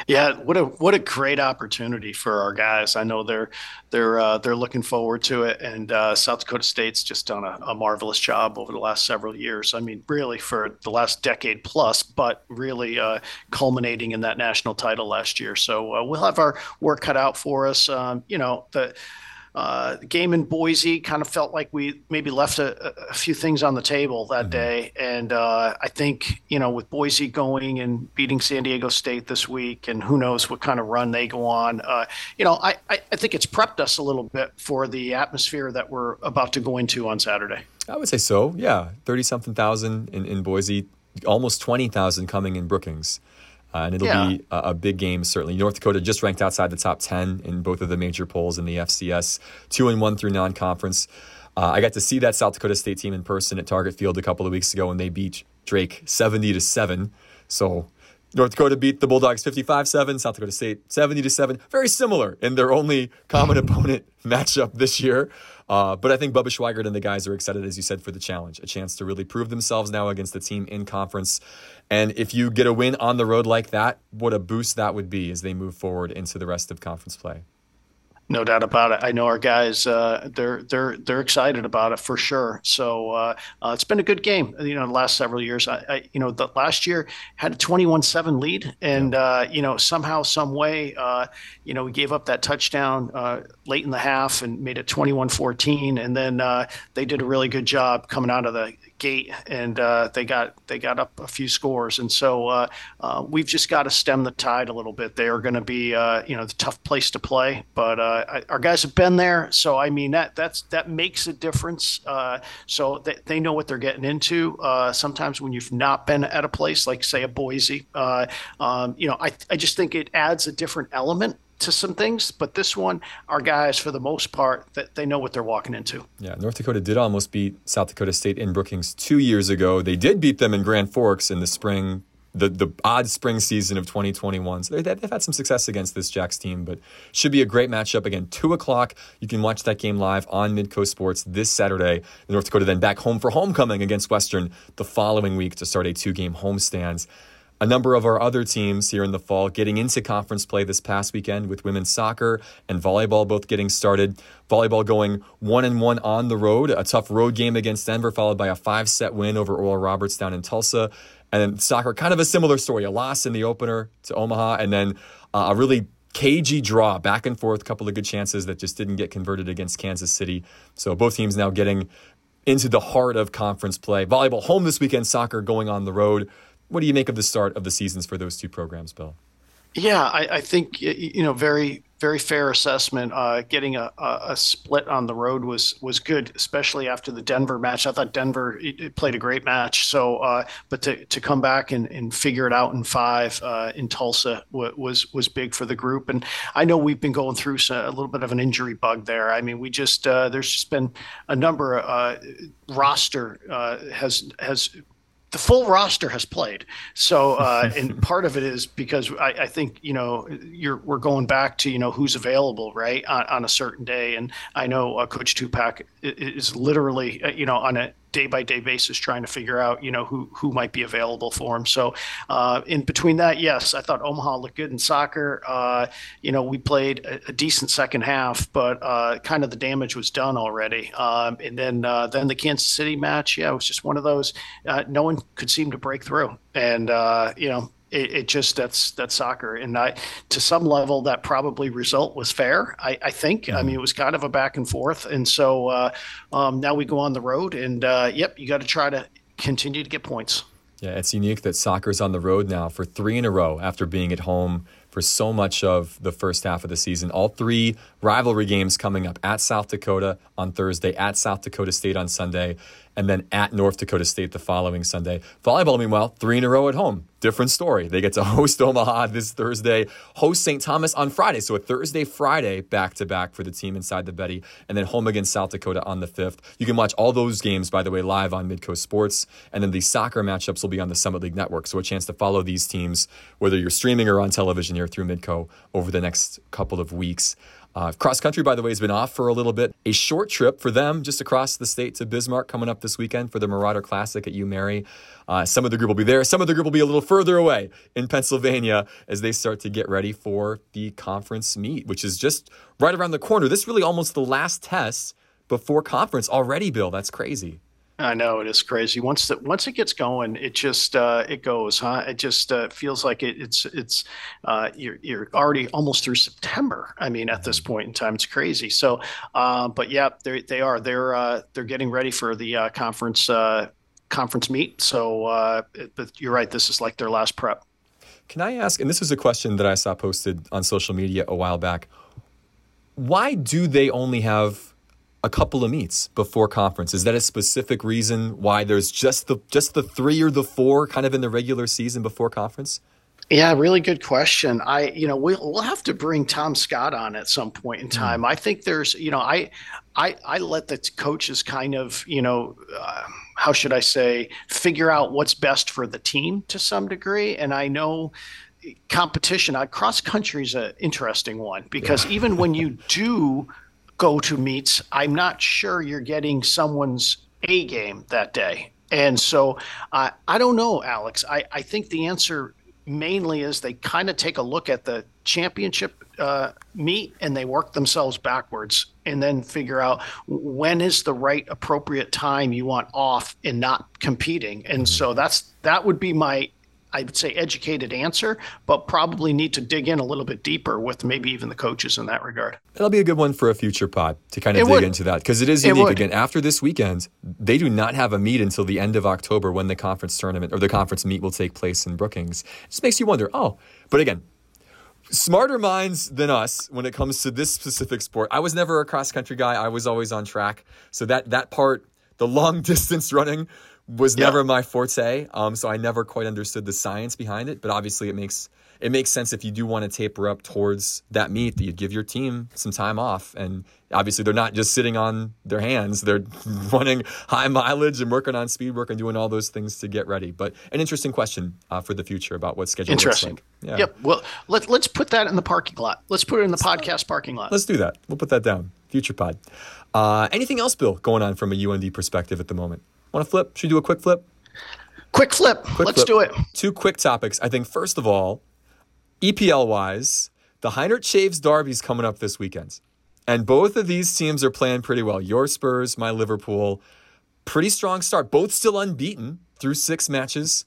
Yeah, what a what a great opportunity for our guys. I know they're they're uh, they're looking forward to it, and uh, South Dakota State's just done a, a, marvelous job over the last several years. I mean, really for the last decade plus, but really uh, culminating in that national title last year. So uh, we'll have our work cut out for us. Um, you know the uh, the game in Boise kind of felt like we maybe left a, a few things on the table that mm-hmm. day. And uh, I think, you know, with Boise going and beating San Diego State this week, and who knows what kind of run they go on, uh, you know, I, I, I think it's prepped us a little bit for the atmosphere that we're about to go into on Saturday. I would say so. Yeah. 30 something thousand in, in Boise, almost 20,000 coming in Brookings. Uh, and it'll yeah. be a, a, big game, certainly. North Dakota just ranked outside the top 10 in both of the major polls in the FCS, two and one through non conference. Uh, I got to see that South Dakota State team in person at Target Field a couple of weeks ago, and they beat Drake 70 to 7. So North Dakota beat the Bulldogs 55 7, South Dakota State 70 to 7. Very similar in their only common opponent matchup this year. Uh, but I think Bubba Schweigert and the guys are excited, as you said, for the challenge, a chance to really prove themselves now against the team in conference. And if you get a win on the road like that, what a boost that would be as they move forward into the rest of conference play. No doubt about it. I know our guys; uh, they're they're they're excited about it for sure. So uh, uh, it's been a good game. You know, the last several years. I, I you know, the last year had a 21-7 lead, and uh, you know, somehow, some way, uh, you know, we gave up that touchdown uh, late in the half and made it 21-14, and then they did a really good job coming out of the gate, and uh, they got they got up a few scores, and so uh, uh, we've just got to stem the tide a little bit. They are going to be uh, you know the tough place to play, but uh, I, our guys have been there, so I mean that that's that makes a difference. Uh, so they, they know what they're getting into. sometimes when you've not been at a place like say a Boise, um, you know I I just think it adds a different element to some things, but this one, our guys, for the most part, that they know what they're walking into. Yeah, North Dakota did almost beat South Dakota State in Brookings two years ago. They did beat them in Grand Forks in the spring, the the odd spring season of 2021. So they've had some success against this Jacks team, but should be a great matchup. Again, two o'clock. You can watch that game live on Midco Sports this Saturday. North Dakota then back home for homecoming against Western the following week to start a two game homestands a number of our other teams here in the fall getting into conference play this past weekend with women's soccer and volleyball both getting started. Volleyball going one and one on the road, a tough road game against Denver, followed by a five set win over Oral Roberts down in Tulsa. And then soccer, kind of a similar story, a loss in the opener to Omaha, and then uh, a really cagey draw, back and forth, couple of good chances that just didn't get converted against Kansas City. So both teams now getting into the heart of conference play. Volleyball home this weekend, soccer going on the road. What do you make of the start of the seasons for those two programs, Bill? Yeah, I, I think you know very very fair assessment. Uh, getting a, a, split on the road was was good, especially after the Denver match. I thought Denver played a great match. So, uh, but to, to come back and, and figure it out in five uh, in Tulsa w- was was big for the group. And I know we've been going through a little bit of an injury bug there. I mean, we just uh, there's just been a number of uh, roster uh, has has the full roster has played. So, uh, and part of it is because I, I, think you know you're we're going back to you know who's available right on, on a certain day, and I know uh, Coach Tupac is literally uh, you know on a day by day basis trying to figure out you know who who might be available for him. So uh, in between that, yes, I thought Omaha looked good in soccer. Uh, you know, we played a, a decent second half, but uh, kind of the damage was done already. Um, and then uh, then the Kansas City match, yeah, it was just one of those. Uh, no one could seem to break through, and uh, you know it, it, just that's that's soccer, and I to some level that probably result was fair. I, I think. Mm-hmm. I mean, it was kind of a back and forth, and so uh, um, now we go on the road, and uh, yep, you got to try to continue to get points. Yeah, it's unique that soccer's on the road now for three in a row after being at home for so much of the first half of the season. All three rivalry games coming up at South Dakota on Thursday, at South Dakota State on Sunday, and then at North Dakota State the following Sunday. Volleyball, meanwhile, three in a row at home. Different story. They get to host Omaha this Thursday, host St. Thomas on Friday. So a Thursday, Friday back to back for the team inside the Betty, and then home against South Dakota on the 5th. You can watch all those games, by the way, live on Midco Sports. And then the soccer matchups will be on the Summit League Network. So a chance to follow these teams, whether you're streaming or on television here through Midco over the next couple of weeks. Uh, cross country, by the way, has been off for a little bit. A short trip for them just across the state to Bismarck coming up this weekend for the Marauder Classic at UMary. Uh, some of the group will be there. Some of the group will be a little further away in Pennsylvania as they start to get ready for the conference meet, which is just right around the corner. This really almost the last test before conference already, Bill. That's crazy. I know it is crazy. Once that once it gets going, it just uh, it goes, huh? It just uh, feels like it, it's it's uh, you're you're already almost through September. I mean, at this point in time, it's crazy. So, uh, but yeah, they they are they're uh, they're getting ready for the uh, conference conference meet. So, but you're right. This is like their last prep. Can I ask? And this was a question that I saw posted on social media a while back. Why do they only have a couple of meets before conference. Is that a specific reason why there's just the just the three or the four kind of in the regular season before conference? Yeah, really good question. I, you know, we'll we'll have to bring Tom Scott on at some point in hmm. time. Mm. I think there's, you know, I, I, I let the coaches kind of, you know, uh, how should I say, figure out what's best for the team to some degree. And I know competition, uh, cross country is an interesting one because yeah. even when you do go to meets, I'm not sure you're getting someone's A game that day. And so uh, I don't know, Alex. I, I think the answer mainly is they kind of take a look at the championship uh, meet and they work themselves backwards and then figure out when is the right appropriate time you want off and not competing. And so that's that would be my I would say educated answer, but probably need to dig in a little bit deeper with maybe even the coaches in that regard. That'll be a good one for a future pod to kind of it dig would. into that because it is unique. It Again, after this weekend, they do not have a meet until the end of October when the conference tournament or the conference meet will take place in Brookings. It just makes you wonder, oh, but again, smarter minds than us when it comes to this specific sport. I was never a cross country guy. I was always on track. So that that part, the long distance running was yeah. never my forte. Um, so I never quite understood the science behind it. But obviously, it makes it makes sense if you do want to taper up towards that meet that you'd give your team some time off. And obviously, they're not just sitting on their hands; they're running high mileage and working on speed work and doing all those things to get ready. But an interesting question uh, for the future about what schedule interesting. looks like. Yeah. Yep. Well, let's let's put that in the parking lot. Let's put it in the podcast parking lot. Let's do that. We'll put that down. Future pod. Uh, anything else, Bill, going on from a UND perspective at the moment? Want to flip? Should we do a quick flip? Quick flip. Quick Let's flip. do it. Two quick topics. I think first of all, EPL wise, the Heinert Chaves Derby's coming up this weekend. And both of these teams are playing pretty well. Your Spurs, my Liverpool. Pretty strong start. Both still unbeaten through six matches.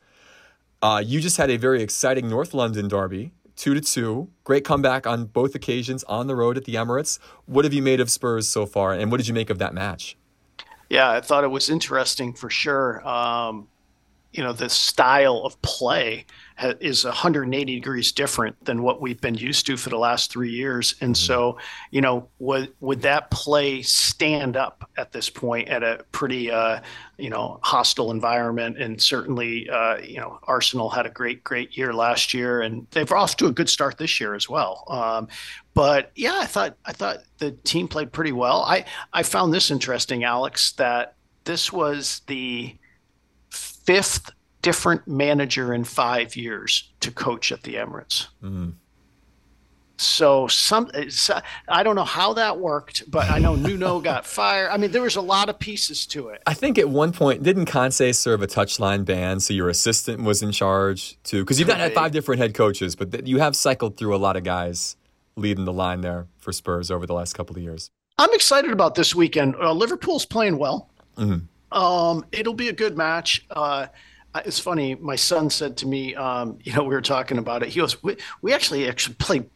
Uh, you just had a very exciting North London derby, two to two. Great comeback on both occasions on the road at the Emirates. What have you made of Spurs so far, and what did you make of that match? Yeah, I thought it was interesting for sure. Um, you know, the style of play is 180 degrees different than what we've been used to for the last three years. And mm-hmm. so, you know, would would that play stand up at this point at a pretty, uh, you know, hostile environment? And certainly, uh, you know, Arsenal had a great, great year last year, and they've off to a good start this year as well. Um, but yeah, I thought I thought the team played pretty well. I I found this interesting, Alex, that this was the fifth different manager in five years to coach at the Emirates. Mm-hmm. So some, I don't know how that worked, but I know Nuno got fired. I mean, there was a lot of pieces to it. I think at one point, didn't Conte serve a touchline ban? So your assistant was in charge too, because you've got had five different head coaches, but you have cycled through a lot of guys leading the line there for Spurs over the last couple of years. I'm excited about this weekend. Uh, Liverpool's playing well. Mm-hmm. Um, it'll be a good match. Uh, it's funny. My son said to me, um, you know, we were talking about it. He goes, "We, we actually actually played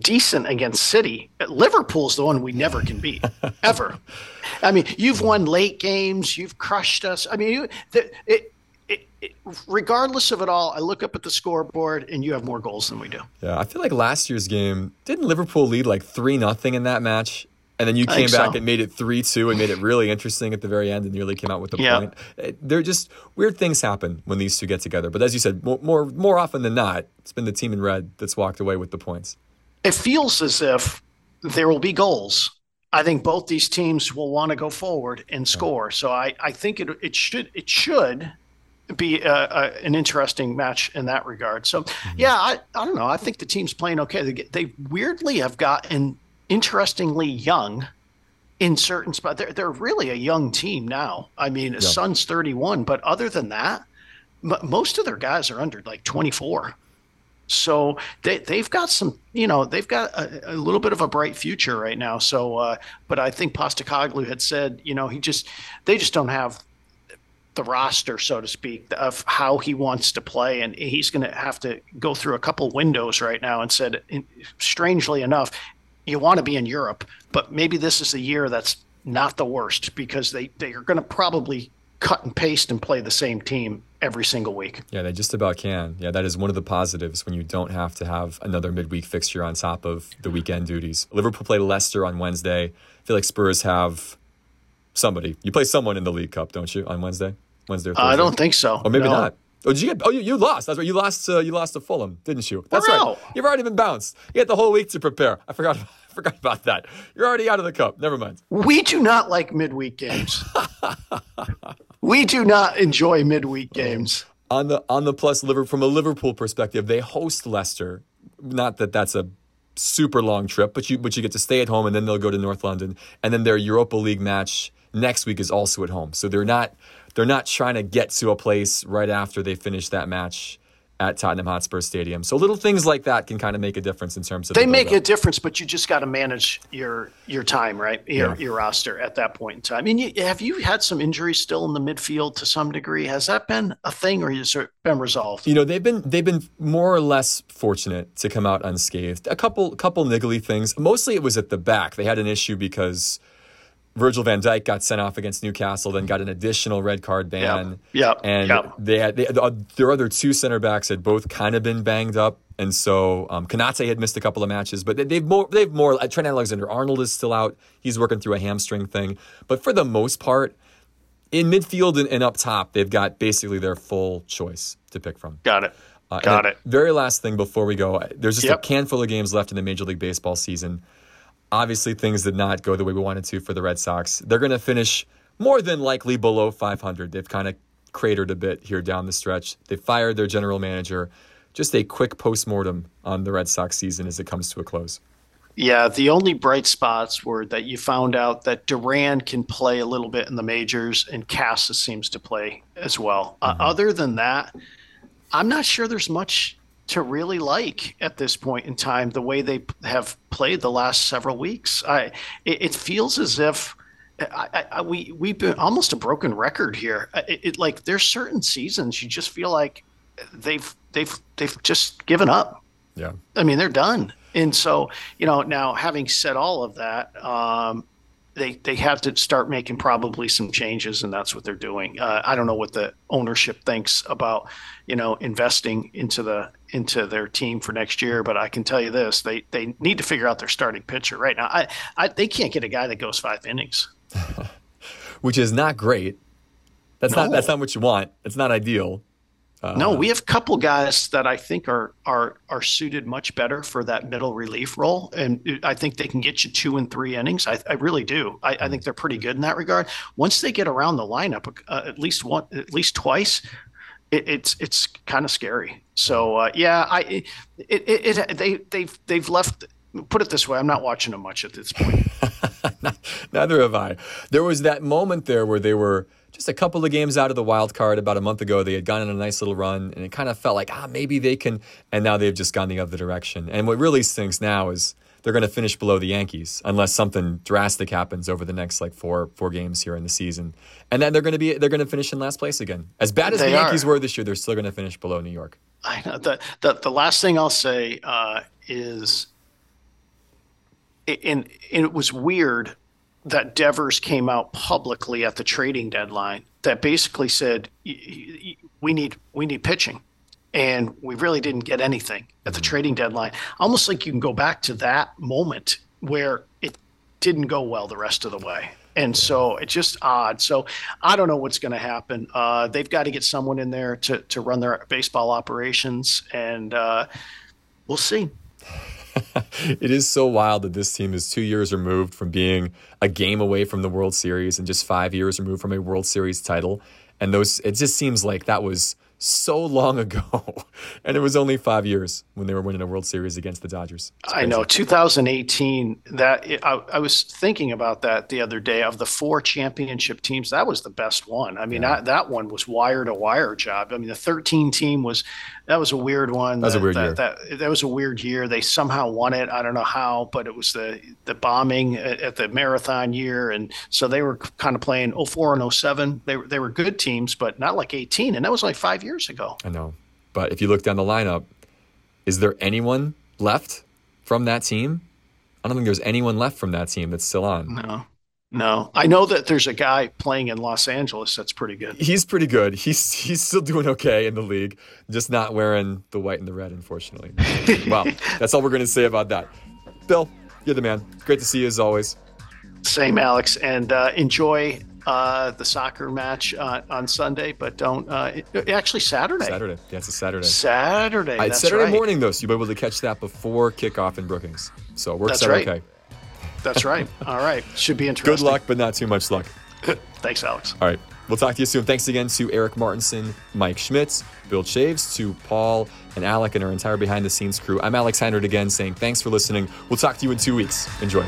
decent against City. Liverpool's the one we never can beat ever. I mean, you've won late games. You've crushed us. I mean, you, the, it, it, it, regardless of it all, I look up at the scoreboard and you have more goals than we do. Yeah, I feel like last year's game didn't Liverpool lead like three nothing in that match, and then you came back so. and made it 3 2 and made it really interesting at the very end and nearly came out with the yeah. point. Eh, They're just weird things happen when these two get together. But as you said, more, more, more often than not, it's been the team in red that's walked away with the points. It feels as if there will be goals. I think both these teams will want to go forward and score. So I, I think it, it should it should be a, a, an interesting match in that regard. So mm-hmm. yeah, I, I don't know. I think the team's playing okay. They, they weirdly have gotten interestingly young in certain spots. They're, they're really a young team now. I mean. Son's 31, but other than that, m- most of their guys are under like 24. So they, they've got some, you know, they've got a, a little bit of a bright future right now. So, uh, but I think Postecoglou had said, you know, he just, they just don't have the roster, so to speak, of how he wants to play, and he's going to have to go through a couple windows right now. And said, strangely enough, you want to be in Europe, but maybe this is a year that's not the worst because they, they are going to probably cut and paste and play the same team every single week. Yeah, they just about can. Yeah, that is one of the positives when you don't have to have another midweek fixture on top of the weekend duties. Liverpool play Leicester on Wednesday. I feel like Spurs have somebody. You play someone in the League Cup, don't you, on Wednesday? Wednesday or Thursday? I don't think so. Or maybe no. not. Oh, did you get? Oh, you, you lost. That's right. You lost. Uh, you lost to Fulham, didn't you? That's right. You've already been bounced. You had the whole week to prepare. I forgot. I forgot about that. You're already out of the cup. Never mind. We do not like midweek games. we do not enjoy midweek games. On the on the plus liver from a Liverpool perspective, they host Leicester. Not that that's a super long trip, but you but you get to stay at home and then they'll go to North London and then their Europa League match next week is also at home. So they're not they're not trying to get to a place right after they finish that match at Tottenham Hotspur Stadium. So little things like that can kind of make a difference in terms of they the make a difference, but you just got to manage your your time, right? Your, yeah. your roster at that point in time. I mean, you, have you had some injuries still in the midfield to some degree? Has that been a thing, or has it been resolved? You know, they've been they've been more or less fortunate to come out unscathed. A couple couple niggly things. Mostly it was at the back. They had an issue because Virgil van Dijk got sent off against Newcastle, then got an additional red card ban. Yeah, yep. and yep. they had they, their other two center backs had both kind of been banged up, and so um, Konate had missed a couple of matches, but they've more they've more. Uh, Trent Alexander Arnold is still out; he's working through a hamstring thing. But for the most part, in midfield and, and up top, they've got basically their full choice to pick from. Got it. Uh, got it. Very last thing before we go, there's just yep. a handful of games left in the Major League Baseball season. Obviously, things did not go the way we wanted to for the Red Sox. They're going to finish more than likely below 500. They've kind of cratered a bit here down the stretch. They fired their general manager. Just a quick postmortem on the Red Sox season as it comes to a close. Yeah, the only bright spots were that you found out that Duran can play a little bit in the majors and Casas seems to play as well. Uh, mm-hmm. Uh, other than that, I'm not sure there's much to really like at this point in time. The way they have played the last several weeks, I it, it feels as if. I, I, we we've been almost a broken record here. It, it, like there's certain seasons you just feel like they've they've they've just given up. Yeah, I mean they're done. And so, you know, now having said all of that, um, they they have to start making probably some changes, and that's what they're doing. Uh, I don't know what the ownership thinks about, you know, investing into the into their team for next year, but I can tell you this: they they need to figure out their starting pitcher right now. I, I they can't get a guy that goes five innings, which is not great. That's no. not that's not what you want. It's not ideal. Uh, no, we have a couple guys that I think are are are suited much better for that middle relief role, and I think they can get you two and three innings. I, I really do. I, I, think they're pretty good in that regard. Once they get around the lineup, uh, at least one, at least twice, it, it's it's kind of scary. So uh, yeah, I it, it, it they they've they've left. Put it this way, I'm not watching them much at this point. Neither have I. There was that moment there where they were just a couple of games out of the wild card about a month ago. They had gone on a nice little run, and it kind of felt like, ah, maybe they can. And now they've just gone the other direction. And what really stinks now is they're going to finish below the Yankees unless something drastic happens over the next like four four games here in the season. And then they're going to be they're going to finish in last place again. As bad as they the Yankees are. were this year, they're still going to finish below New York. I know the the, the last thing I'll say uh, is, and, and it was weird that Devers came out publicly at the trading deadline that basically said we need we need pitching, and we really didn't get anything at the trading deadline. Almost like you can go back to that moment where it didn't go well the rest of the way. And so it's just odd. So I don't know what's going to happen. Uh, they've got to get someone in there to, to run their baseball operations, and uh, we'll see. it is so wild that this team is two years removed from being a game away from the World Series and just five years removed from a World Series title. And those, it just seems like that was so long ago. and it was only five years when they were winning a World Series against the Dodgers. I know. 2018, that I, I, was thinking about that the other day. Of the four championship teams, that was the best one. I mean, yeah. that, that one was wire to wire job. I mean, the 13 team was that was a weird one. That was a weird that, year. That, that was a weird year. They somehow won it. I don't know how, but it was the the bombing at, at the marathon year, and so they were kind of playing 04 and 07. They they were good teams, but not like 18, and that was like five years ago. I know, but if you look down the lineup, is there anyone left from that team? I don't think there's anyone left from that team that's still on. No. No, I know that there's a guy playing in Los Angeles that's pretty good. He's pretty good. He's he's still doing okay in the league, just not wearing the white and the red, unfortunately. well, that's all we're going to say about that. Bill, you're the man. Great to see you as always. Same, Alex, and uh, enjoy uh, the soccer match uh, on Sunday, but don't uh, actually Saturday. Saturday, yeah, it's a Saturday. Saturday. It's Saturday right. morning though, so you'll be able to catch that before kickoff in Brookings. So it works that's out right. okay. That's right. All right. Should be interesting. Good luck, but not too much luck. Thanks, Alex. All right. We'll talk to you soon. Thanks again to Erik Martinson, Mike Schmitt, Bill Chaves, to Paul and Alec and our entire behind the scenes crew. I'm Alex Heinert again saying thanks for listening. We'll talk to you in two weeks. Enjoy.